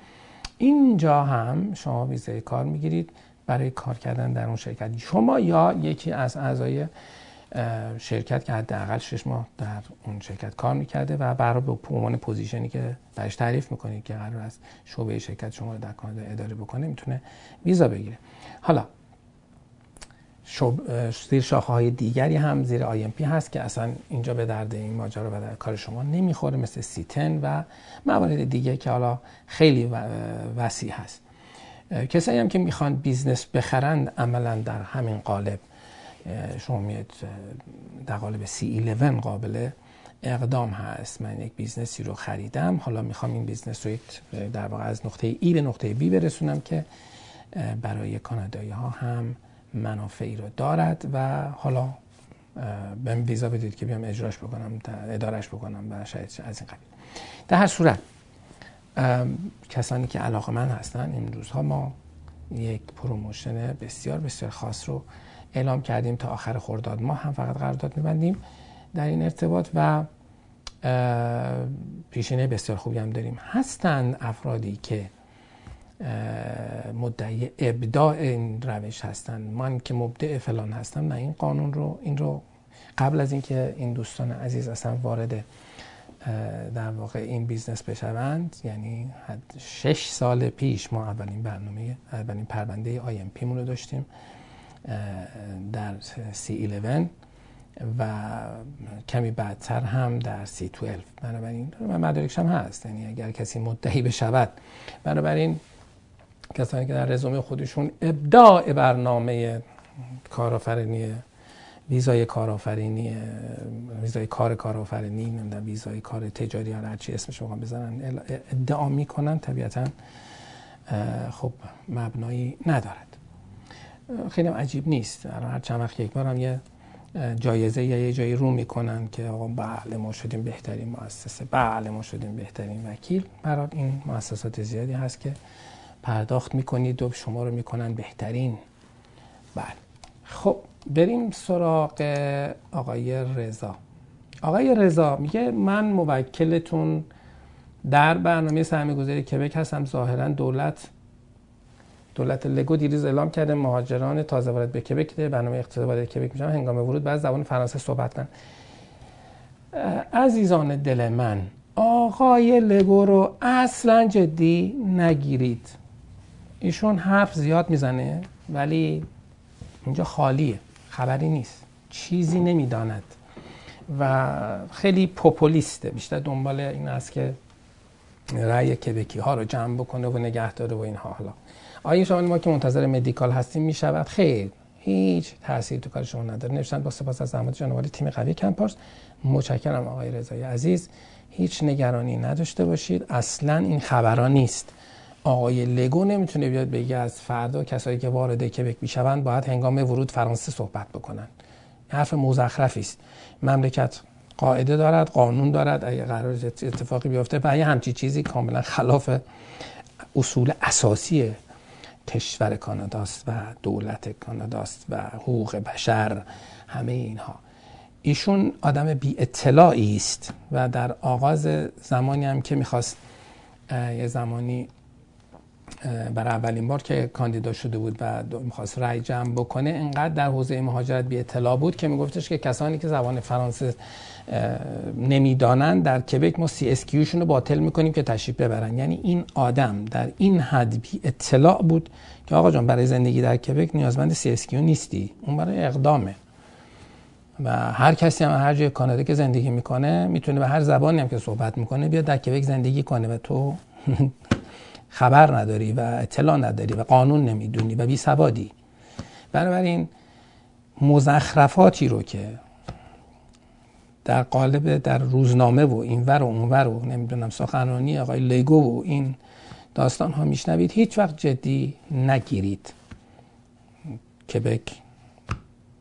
اینجا هم شما ویزای کار می‌گیرید. برای کار کردن در اون شرکت. شما یا یکی از اعضای شرکت که حداقل شش ماه در اون شرکت کار می‌کرده و برای به عنوان پوزیشنی که برش تعریف می‌کنید که قرار از شعبه شرکت شما رو در کانادا اداره بکنه می‌تونه ویزا بگیره. حالا زیر شاخه های دیگری هم زیر پی هست که اصلا اینجا به درد این ماجرا و در کار شما نمی‌خوره مثل سیتن و موارد دیگه که حالا خیلی وسیع هست. کسایی هم که می‌خوان business بخرند عملا در همین قالب شما میاد در قالب C11 قابل اقدام هست. من یک business ی رو خریدم حالا می‌خوام این business رو در واقع از نقطه A به نقطه B برسونم که برای کانادایی ها هم منافعی رو دارد و حالا بهم ویزا بدید که بیام اجراش بکنم ادارش بکنم و شاید از این قبیل. در هر صورت کسانی که علاقه‌مند هستن این روزها ما یک promotion بسیار بسیار خاص رو اعلام کردیم تا آخر خرداد ما هم فقط قرارداد میبندیم در این ارتباط و پیشینه بسیار خوبی هم داریم. هستند افرادی که مدعی ابداع این روش هستند من که مبدع فلان هستم نه این قانون رو این رو قبل از اینکه این دوستان عزیز اصلا وارد در واقع این business بشوند یعنی شش سال پیش ما اولین برنامه اولین پرونده IMP رو داشتیم در C11 و کمی بعدتر هم در C12 بنابراین مدارکش هم هست یعنی اگر کسی مدعی بشود. بنابراین کسانی که در رزومه خودشون ابداع برنامه کارآفرینی ویزای کارآفرینی ویزای کار کارآفرینی نمی‌دونم ویزای کار تجاری هر چی اسمش رو بزنن ادعا می‌کنن طبیعتا خب مبنایی ندارد. خیلی عجیب نیست. هر چند وقت یک بار هم یه جایزه یا یه جایی رو می‌کنن که آقا بله ما شدیم بهترین مؤسسه بله ما شدیم بهترین وکیل. برای این مؤسسات زیادی هست که پرداخت می‌کنید و شما رو می‌کنن بهترین. بله. خب بریم سراغ آقای رضا. آقای رضا میگه من موکلتون در برنامه سهمی گذاری کبک هستم. ظاهرا دولت دولت لگو دیروز اعلام کرده مهاجران تازه وارد به کبک ده برنامه اقتصادی وارد کبک میشن. هنگام ورود بعد زبان فرانسه صحبت کن. عزیزان دل من آقای لگو رو اصلا جدی نگیرید. ایشون حرف زیاد می‌زنه ولی اینجا خالیه خبری نیست. چیزی نمی‌داند. و خیلی پوپولیسته. بیشتر دنبال این است که رأی کبکی ها رو جمع بکنه و نگه داره و اینها. حالا آیا شما ما که منتظر مدیکال هستیم می‌شود. خیر. هیچ تاثیر تو کار شما نداره. نوشتن با سپاس از زحمت جناب تیم قوی کمپارس متشکرم آقای رضای عزیز. هیچ نگرانی نداشته باشید. اصلا این خبران نیست. آقای لگو نمی‌تونه بیاد بگه از فردا کسایی که وارد کبک می‌شوند باید هنگام ورود فرانسه صحبت بکنن. حرف مزخرفی است. مملکت قاعده دارد قانون دارد اگه قرار اتفاقی بیفته. و یه همچی چیزی کاملا خلاف اصول اساسی کشور کاناداست و دولت کاناداست و حقوق بشر همه اینها. ایشون آدم بی اطلاعی است و در آغاز زمانی هم که می‌خواست یه زمانی برای اولین بار که کاندیدا شده بود و می‌خواست رأی جمع بکنه انقدر در حوزه مهاجرت بی اطلاع بود که میگفتش که کسانی که زبان فرانسه نمی‌دانن در کبک ما CSQ رو باطل می‌کنیم که تشریف ببرن. یعنی این آدم در این حد بی اطلاع بود که آقا جان برای زندگی در کبک نیازمند CSQ نیستی. اون برای اقدامه. و هر کسی هم هر جای کانادا که زندگی می‌کنه می‌تونه به هر زبانی هم که صحبت می‌کنه بیاد در کبک زندگی کنه. و تو خبر نداری و اطلاع نداری و قانون نمی‌دونی و بی سوادی بنابراین مزخرفاتی رو که در قالب در روزنامه و اینور و اونور و نمی‌دونم سخنرانی آقای لیگو و این داستان ها میشنوید هیچ وقت جدی نگیرید. کبک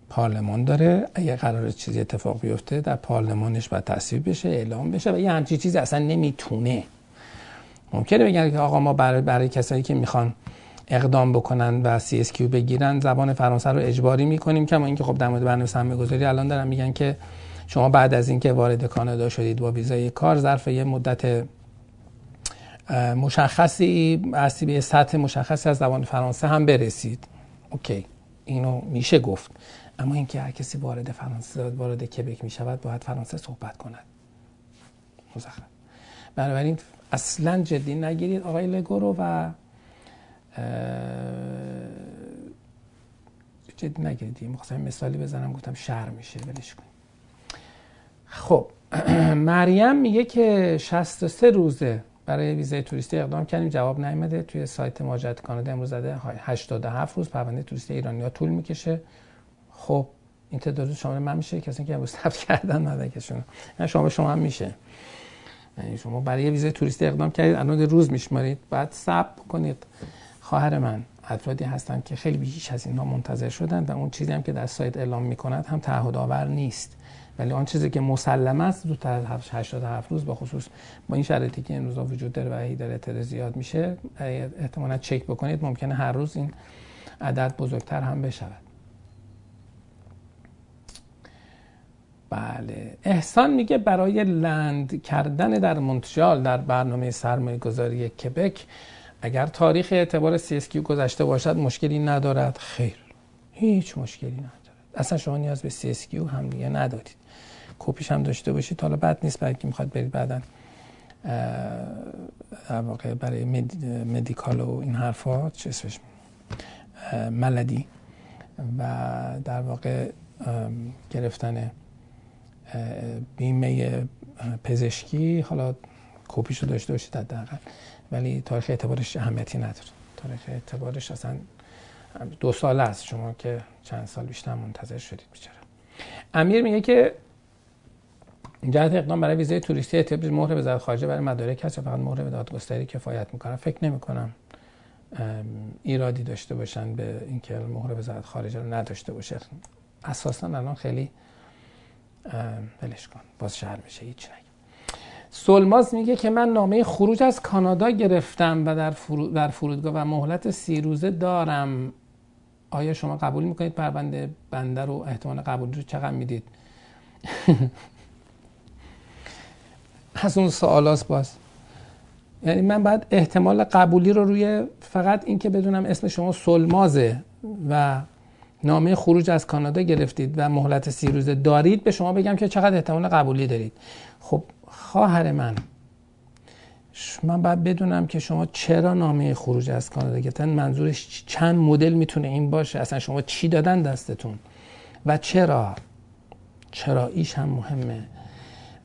پارلمان داره اگه قرار چیزی اتفاق بیفته در پارلمانش باید تصویب بشه اعلام بشه و یه همچی چیزی اصلا نمی‌تونه ممکنه بگن که آقا ما برای, برای کسایی که می‌خوان اقدام بکنن و CSQ بگیرن زبان فرانسه رو اجباری می‌کنیم. کما اینکه خب در مورد برنامه گذاری الان دارن میگن که شما بعد از اینکه وارد کانادا شدید با ویزای کار ظرف یه مدت مشخصی اصلی به سطح مشخصی از زبان فرانسه هم برسید. okay اینو میشه گفت. اما اینکه هر کسی وارد فرانسه وارد کبک می‌شود باید فرانسه صحبت کند. مزخرف. بنابراین اصلا جدی نگیرید آقای لگورو و جدی نگیرید. می‌خواستم مثالی بزنم گفتم شهر میشه ولش کنید. خب مریم میگه که 63 روزه برای ویزای توریستی اقدام کردیم. جواب نیامده توی سایت مهاجرت کانادا امروز زده. 87 روز پرونده توریستی ایرانی ها طول می‌کشه. خب این تعداد شامل من میشه. کسی که امروز ثبت کردن مدرکشون نه شما. شما هم میشه. یعنی شما برای ویزای توریستی اقدام کردید الان روز میشمارید. بعد ثبت کنید. خواهر من افرادی هستن که خیلی بیش از اینها منتظر شدن و اون چیزی هم که در سایت اعلام می‌کند هم تعهد آور نیست. ولی آن چیزی که مسلم است زودتر از 87 روز با خصوص با این شرایطی که این روزا وجود داره و هی داره اعتراض زیاد میشه احتمالا چک بکنید. ممکنه هر روز این عدد بزرگتر هم بشود. بله. احسان میگه برای لند کردن در مونترال در برنامه سرمایه گذاری کبک اگر تاریخ اعتبار CSQ گذشته باشد مشکلی ندارد. خیر. هیچ مشکلی ندارد. اصلا شما نیاز به CSQ هم دیگه ندارید. کپیش هم داشته باشید. حالا بد نیست برای که می‌خواد برید بعدا در واقع برای مدیکال و این حرفا چه اسمش؟ ملدی. و در واقع گرفتن بیمه پزشکی حالا کپیشو داشته باشید حداقل. ولی تاریخ اعتبارش اهمیتی نداره. تاریخ اعتبارش اصلا دو سال است شما که چند سال بیشتر منتظر شدید بیچاره. امیر میگه که جهت اقدام برای ویزای توریستی احتیاج مهر وزارت خارجه برای مدارک هست فقط مهر به دادگستری کفایت می‌کنن؟ فکر نمی کنم ایرادی داشته باشن به اینکه مهر وزارت خارجه رو نداشته باشه. اساسا الان خیلی ولش کن باز شهر میشه هیچ نگه سولماز میگه که من نامه خروج از کانادا گرفتم و در, در فرودگاه و مهلت سی روزه دارم. آیا شما قبول می‌کنید پرونده بنده رو احتمال قبول رو چقدر می‌دید؟ از اون سوالاست باز. یعنی من بعد احتمال قبولی رو روی فقط اینکه بدونم اسم شما سلمازه و نامه خروج از کانادا گرفتید و مهلت سی روزه دارید به شما بگم که چقدر احتمال قبولی دارید. خب خواهر من من باید بدونم که شما چرا نامه خروج از کانادا گرفتن؟ منظورش چند مدل می‌تونه این باشه؟ اصلا شما چی دادن دستتون؟ و چرا؟ چرا؟ ایش هم مهمه.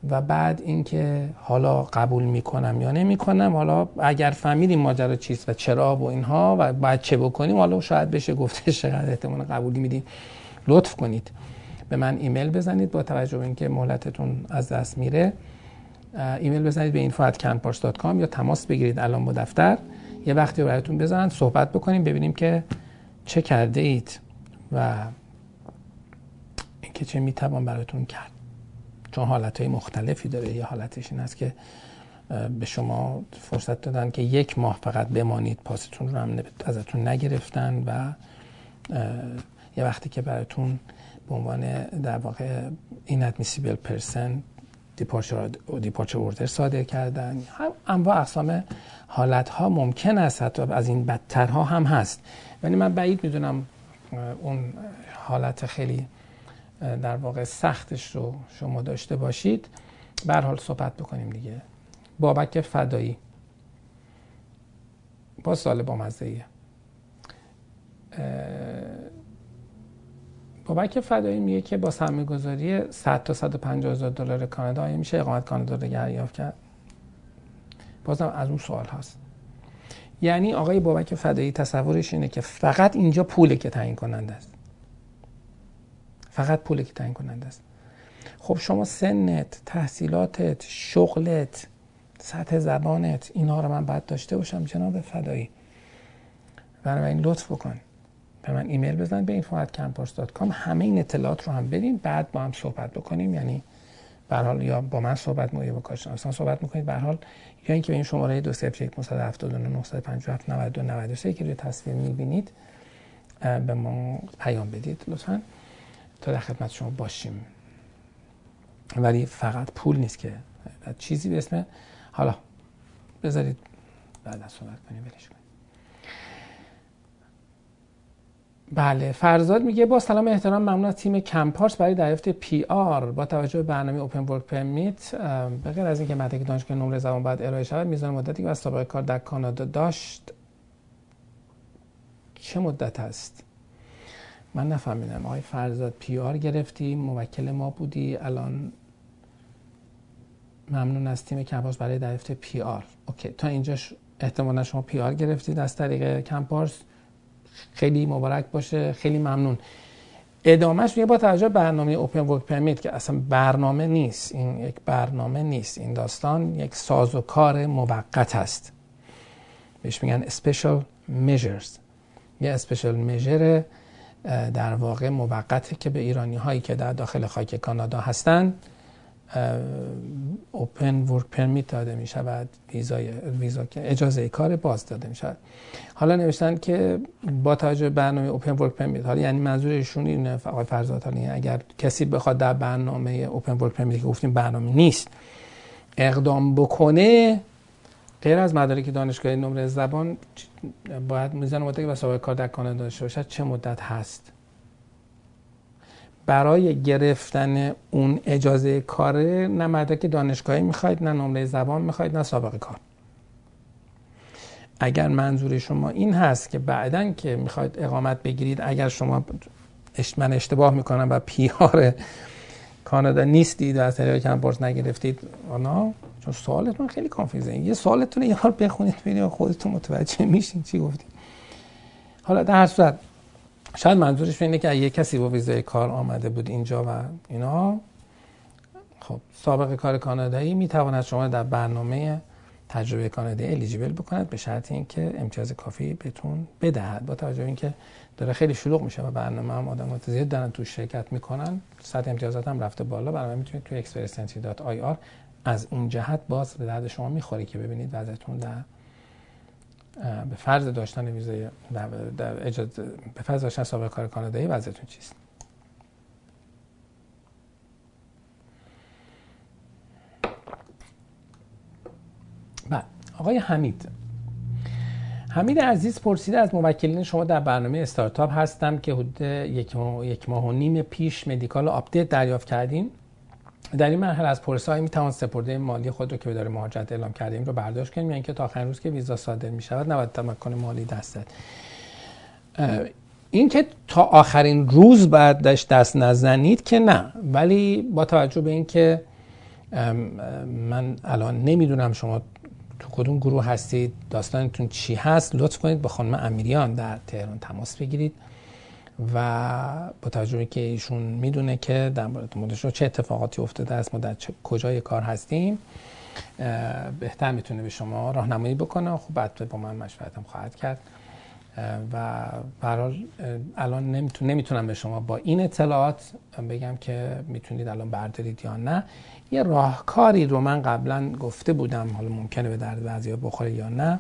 و بعد اینکه حالا قبول می‌کنم یا نمی‌کنم حالا اگر فهمیدیم ماجرا چیست و چرا و اینها و بعد چه بکنیم حالا شاید بشه گفته چقدر احتمال قبولی میدیم لطف کنید. به من ایمیل بزنید با توجه به اینکه مهلتتون از دست میره. ایمیل بزنید به info@canpars.com یا تماس بگیرید الان با دفتر. یه وقتی براتون بزنن صحبت بکنیم ببینیم که چه کرده اید و اینکه چه می‌توان براتون کرد. چون حالت های مختلفی داره. یه حالتش این است که به شما فرصت دادن که یک ماه فقط بمانید پاستون رو هم ازتون نگرفتن و یه وقتی که براتون به عنوان در واقع inadmissible person دیپارچر اوردر صادر کردن. هم انواع اقسام حالت ها ممکن است حتی از این بدترها هم هست. ولی من بعید می‌دونم اون حالت خیلی در واقع سختش رو شما داشته باشید. بر حال صحبت بکنیم دیگه. بابک فدایی. با سال با مزه بابک فدایی میگه که با سرمایه گذاری 100 تا 150 هزار دلار کانادا میشه اقامت کانادا رو دریافت کرد؟ بازم از اون سوال هست. یعنی آقای بابک فدایی تصورش اینه که فقط اینجا پوله که تعیین کننده است. فقط پوله که تعیین کننده است. خب شما سنت تحصیلاتت شغلت سطح زبانت اینها رو من باید داشته باشم جناب فدایی. بنابراین لطف بکن. به من ایمیل بزن به info@campus.com همه این اطلاعات رو هم بدین. بعد با هم صحبت بکنیم. یعنی به حال یا با من صحبت یا با کارشناسان صحبت می‌کنید. به حال یا اینکه به این شماره 201 979 957 92 93 که روی تصویر می‌بینید به ما پیام بدید لطفا. تا در خدمت شما باشیم. ولی فقط پول نیست که چیزی به اسم حالا بذارید بعد از صحبت کنیم ولش کنیم. بله فرزاد میگه با سلام احترام ممنون از تیم کمپارس برای دریافت پی آر. با توجه به برنامه اوپن ورک پرمیت به غیر از اینکه مدرک دانشگاه نمره زبان باید ارائه شود میزان مدتی که از کار در کانادا داشت چه مدت است؟ من نفهمیدم. آقای فرزاد PR گرفتی موکل ما بودی الان ممنون از تیم کمپارس برای دریافت PR okay تا اینجاش احتمالا شما PR گرفتید از طریق کمپارس خیلی مبارک باشه خیلی ممنون. ادامهش میگه با توجه برنامه open work permit که اصلا برنامه نیست این یک برنامه نیست این داستان یک ساز و کار موقت است. بهش میگن special measures. یه special measure در واقع موقته که به ایرانی هایی که در داخل خاک کانادا هستند اوپن ورک پرمیت داده می شود ویزای ویزا که اجازه کار باز داده می شود حالا نوشتن که با توجه برنامه اوپن ورک پرمیت حالا یعنی منظور ایشون اینه آقای فرزاد حالا اگر کسی بخواد در برنامه اوپن ورک پرمیت که گفتیم برنامه نیست اقدام بکنه غیر از مدارک دانشگاهی نمره زبان باید میزان مدتی و سابقه کار در کانادا داشته باشد چه مدت هست؟ برای گرفتن اون اجازه کاره نه مدرک دانشگاهی می‌خواید نه نمره زبان می‌خواید نه سابقه کار. اگر منظور شما این هست که بعدا که می‌خواید اقامت بگیرید اگر شما من اشتباه می‌کنم و پیار کانادا نیستید و از طریق کمپارس نگرفتید آنا؟ چون سوالتون خیلی کانفیوزه یه سوالتون یه حال بخونید ببینید خودتون متوجه میشین چی گفتید حالا در هر صورت شاید منظورش اینه که یه کسی با ویزای کار آمده بود اینجا و اینا خب سابق کار کانادایی می‌تواند شما در برنامه تجربه کانادایی الیجیبل بکند به شرط اینکه امتیاز کافی بهتون بدهد. با توجه اینکه داره خیلی شلوغ میشه و برنامه هم آدمات زیاد دارن تو شرکت می‌کنن سطح امتیازات هم رفته بالا. برای می‌تونید تو experience.ir از این جهت باز به درد شما می‌خوری که ببینید وضعتون در به فرض داشتن ویزای در اجازه به فرض داشتن سابقه کار کانادایی وضعیتون چیست؟ بعد آقای حمید. حمید عزیز پرسیده از موکلین شما در برنامه استارتاپ هستم که حدود یک ماه, و نیم پیش medical update دریافت کردین. در این مرحله از پروسه های می‌توان سپرده مالی خود رو که به مهاجرت اعلام کردیم رو برداشت کنیم. یعنی که تا آخرین روز که ویزا صادر می شود نباید تمکن مالی دستت این که تا آخرین روز بعدش دست نزنید که نه. ولی با توجه به اینکه من الان نمی‌دونم شما تو کدوم گروه هستید داستانتون چی هست لطف کنید با خانم امیریان در تهران تماس بگیرید. و با توجه که ایشون می‌دونه که در مورد مدش چه اتفاقاتی افتاده است ما در کجای کار هستیم بهتر می‌تونه به شما راهنمایی بکنه. خب بعد با من مشورتم خواهد کرد. و برحال الان نمی‌تونم به شما با این اطلاعات بگم که می‌تونید الان بردارید یا نه. یه راهکاری رو من قبلا گفته بودم حالا ممکنه به درد بعضی بخوره یا نه.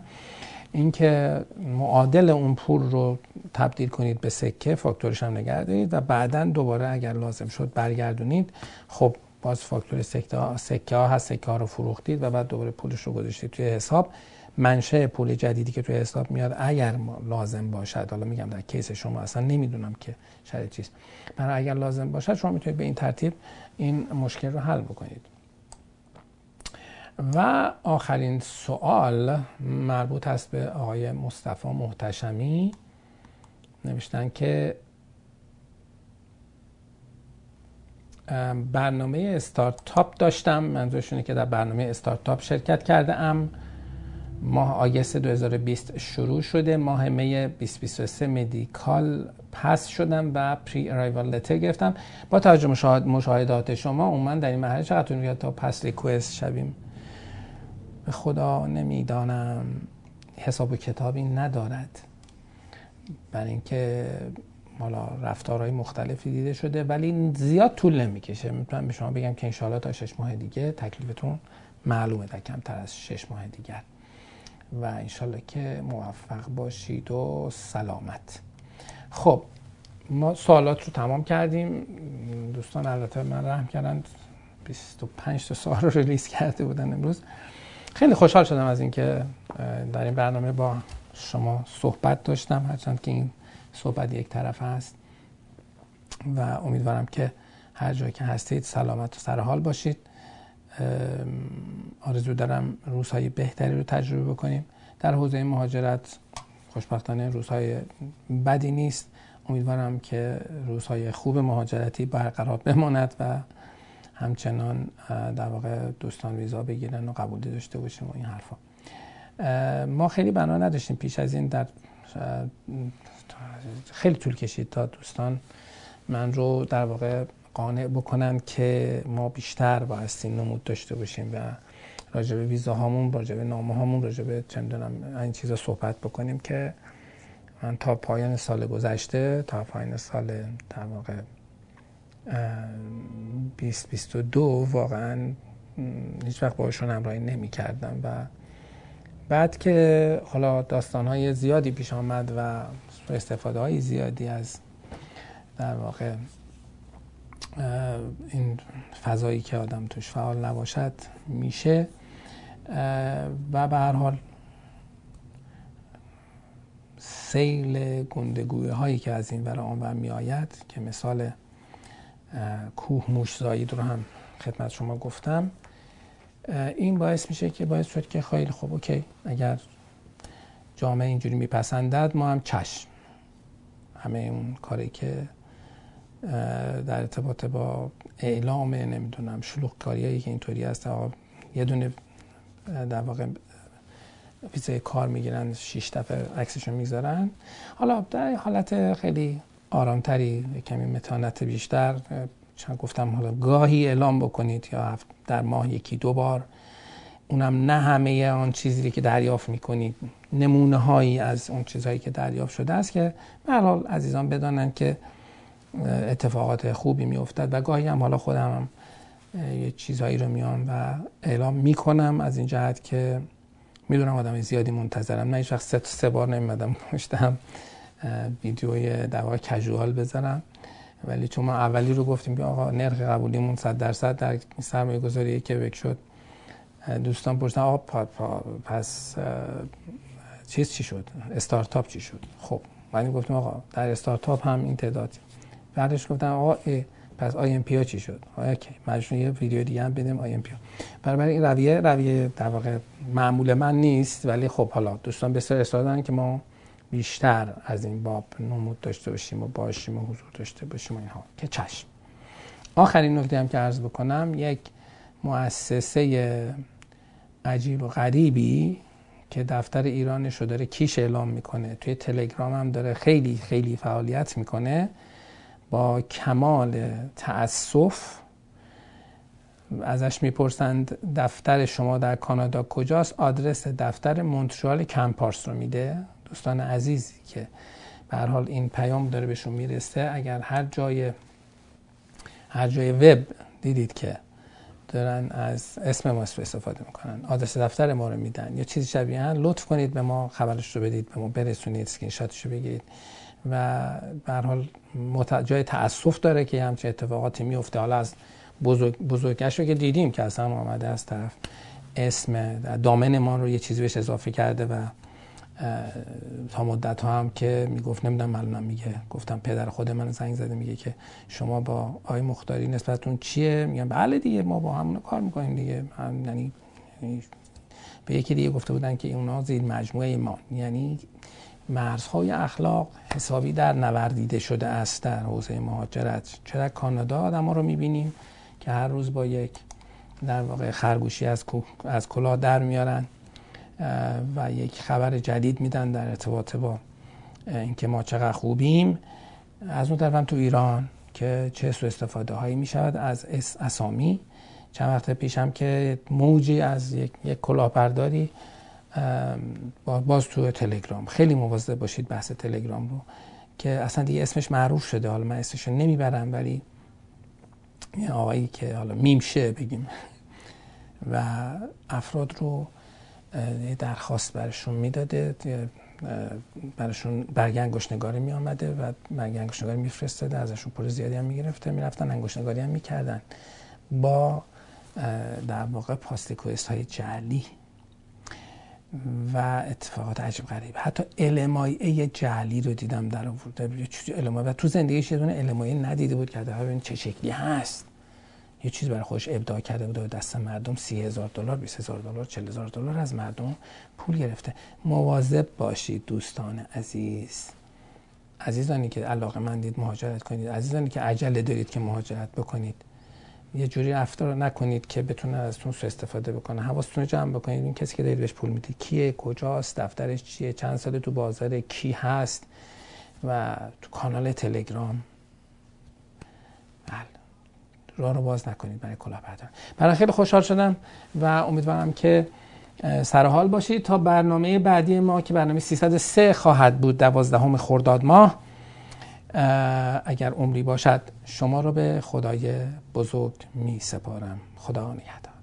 اینکه معادل اون پول رو تبدیل کنید به سکه فاکتورش هم نگه و بعدا دوباره اگر لازم شد برگردونید خب باز فاکتور سکه ها, سکه ها هست سکه ها رو فروختید و بعد دوباره پولش رو گذاشتید توی حساب. منشه پول جدیدی که توی حساب میاد اگر لازم باشد حالا میگم در کیس شما اصلا نمی‌دونم که شرط چیست برای اگر لازم باشد شما می‌تونید به این ترتیب این مشکل رو حل بکنید. و آخرین سوال مربوط است به آقای مصطفی محتشمی. نوشتن که برنامه استارتاپ داشتم. منظورشونه که در برنامه استارتاپ شرکت کرده ام ماه آگست 2020 شروع شده. ماه می 2023 medical pass شدم و pre-arrival letter گرفتم. با توجه مشاهدات شما اون در این مرحله چقدر تا پس ریکوست شویم؟ به خدا نمی‌دانم. حساب و کتابی ندارد. برای اینکه حالا رفتارهای مختلفی دیده شده ولی زیاد طول نمی‌کشه. می‌تونم به شما بگم که انشاءالله تا شش ماه دیگه تکلیفتون معلومه در کمتر از شش ماه دیگر. و انشالله که موفق باشید و سلامت. خب ما سوالات رو تمام کردیم. دوستان البته من رحم کردن 25 تا سوال رو ریلیز کرده بودن امروز. خیلی خوشحال شدم از اینکه در این برنامه با شما صحبت داشتم هرچند که این صحبت یک طرف هست و امیدوارم که هر جایی که هستید سلامت و سرحال باشید. آرزو دارم روزهای بهتری رو تجربه بکنیم. در حوزه مهاجرت خوشبختانه روزهای بدی نیست. امیدوارم که روزهای خوب مهاجرتی برقرار بماند و همچنان در واقع دوستان ویزا بگیرن و قبولی داشته باشیم و این حرفا. ما خیلی بنا نداشتیم پیش از این در خیلی طول کشید تا دوستان من رو در واقع قانع بکنن که ما بیشتر بایستی نمود داشته باشیم و راجع به ویزا هامون راجع به نامه هامون راجع به چندونم این چیزا صحبت بکنیم که من تا پایان سال گذشته تا پایان سال در واقع 2022 واقعا هیچ وقت باشون همراهی نمی کردم و بعد که حالا داستان های زیادی پیش آمد و استفاده های زیادی از در واقع این فضایی که آدم توش فعال نباشد میشه و به هر حال سیل گندگوی هایی که از این ور آنور می آید که مثال کوه موش زایید رو هم خدمت شما گفتم. این باعث میشه که باعث شد که خیلی خوب اوکی. اگر جامعه اینجوری میپسندد ما هم چشم. همه اون کاری که در ارتباط با اعلام نمی‌دونم شلوغ کاری که اینطوری هست یه دونه در واقع ویزای کار می‌گیرن شیش دفعه عکسشون می‌ذارن حالا در حالت خیلی آرامتری کمی متانت بیشتر. چند گفتم حالا گاهی اعلام بکنید یا در ماه یکی دو بار. اونم نه همه آن چیزی که دریافت می‌کنید نمونه هایی از اون چیزهایی که دریافت شده است که به حال عزیزان بدانند که اتفاقات خوبی میافتد و گاهی هم حالا خودم هم یه چیزهایی رو میام و اعلام می‌کنم از این جهت که می‌دونم آدم زیادی منتظرم. نه هیچ وقت سه, سه بار نمیمدم پشتم ویدیوی در واقع کژوال بذارم ولی چون ما اولی رو گفتیم که آقا نرخ قبولیمون 100 درصد در سرمایه گذاری کبک شد دوستان پرسیدن آقا پس چیز چی شد؟ استارتاپ چی شد؟ خب من گفتیم آقا در استارتاپ هم این تعداد بعدش گفتم آقا پس IMP ها چی شد؟ okay مجبور یه ویدیو دیگه هم بدیم IMP ها. این رویه رویه در واقع معمول من نیست ولی خب حالا دوستان بسیار دارن که ما بیشتر از این باب نمود داشته باشیم و باشیم و حضور داشته باشیم و اینها. که چشم. آخرین نکته هم که عرض بکنم یک مؤسسه عجیب و غریبی که دفتر ایرانش رو داره کیش اعلام می‌کنه. توی تلگرام هم داره خیلی خیلی فعالیت می‌کنه با کمال تأسف. ازش می‌پرسند دفتر شما در کانادا کجاست؟ آدرس دفتر مونترال کمپارس رو میده. دوستان عزیزی که به حال این پیام داره بهشون می‌رسه اگر هر جای هر جای وب دیدید که دارن از اسم ما استفاده می‌کنن آدرس دفتر ما رو میدن یا چیزی شبیه لطف کنید به ما خبرش رو بدید به ما برسونید اسکرین شاتش رو بگیرید و به حال جای تاسف داره که همچین اتفاقاتی میفته حالا از بزرگ بزرگش رو که دیدیم که اصلا آمده از طرف اسم دامن ما رو یه چیزی بهش اضافه کرده و تا مدت ها هم که می‌گفت نمی‌دونم معلومم میگه گفتم پدر خود من زنگ زده میگه که شما با آقای مختاری نسبتتون چیه؟ میگم بله دیگه ما با همون کار می‌کنیم دیگه. هم یعنی به یکی دیگه گفته بودن که اونا زیر مجموعه ما یعنی مرزهای اخلاق حسابی در نوردیده شده است در حوزه مهاجرت. چرا کانادا آدم ها رو می‌بینیم که هر روز با یک در واقع خرگوشی از, از کلاه در میارن؟ و یک خبر جدید میدن در ارتباط با اینکه ما چقدر خوبیم. از اون طرف تو ایران که چه سو استفاده هایی می شود از اسامی. چند وقت پیشم که موجی از یک, یک کلاهبرداری باز تو تلگرام. خیلی مواظب باشید بحث تلگرام رو که اصلا دیگه اسمش معروف شده. حالا من اسمش نمی‌برم ولی آقایی که حالا میمشه بگیم. و افراد رو درخواست برشون می‌داده برشون برگ انگشتنگاری می آمده و برگ انگشتنگاری میفرستاده ازشون پول زیادی هم می‌گرفته می‌رفتن انگشتنگاری هم می‌کردن. با در واقع پاستیکویست های جعلی و اتفاقات عجیب غریب. حتی المای جعلی رو دیدم در آورده. و تو زندگیش یه دونه المای ندیده بود که در چه شکلی هست. یه چیز برای خودش ابداع کرده بوده و دست مردم سی هزار دلار 20 هزار دلار 40 هزار دلار از مردم پول گرفته. مواظب باشید دوستان عزیز. عزیزانی که علاقه مندید مهاجرت کنید. عزیزانی که عجله دارید که مهاجرت بکنید. یه جوری رفتار نکنید که بتونه ازتون سو استفاده بکنه. حواستون رو جمع بکنید. این کسی که دارید بهش پول می‌دید کیه کجاست دفترش چیه چند سال تو بازار کی هست و تو کانال تلگرام. راه رو باز نکنید برای کلاهبرداری برای خیلی خوشحال شدم و امیدوارم که سرحال باشید. تا برنامه بعدی ما که برنامه 303 خواهد بود دوازدهم خرداد ماه. اگر عمری باشد شما رو به خدای بزرگ می سپارم خدا نگهدار.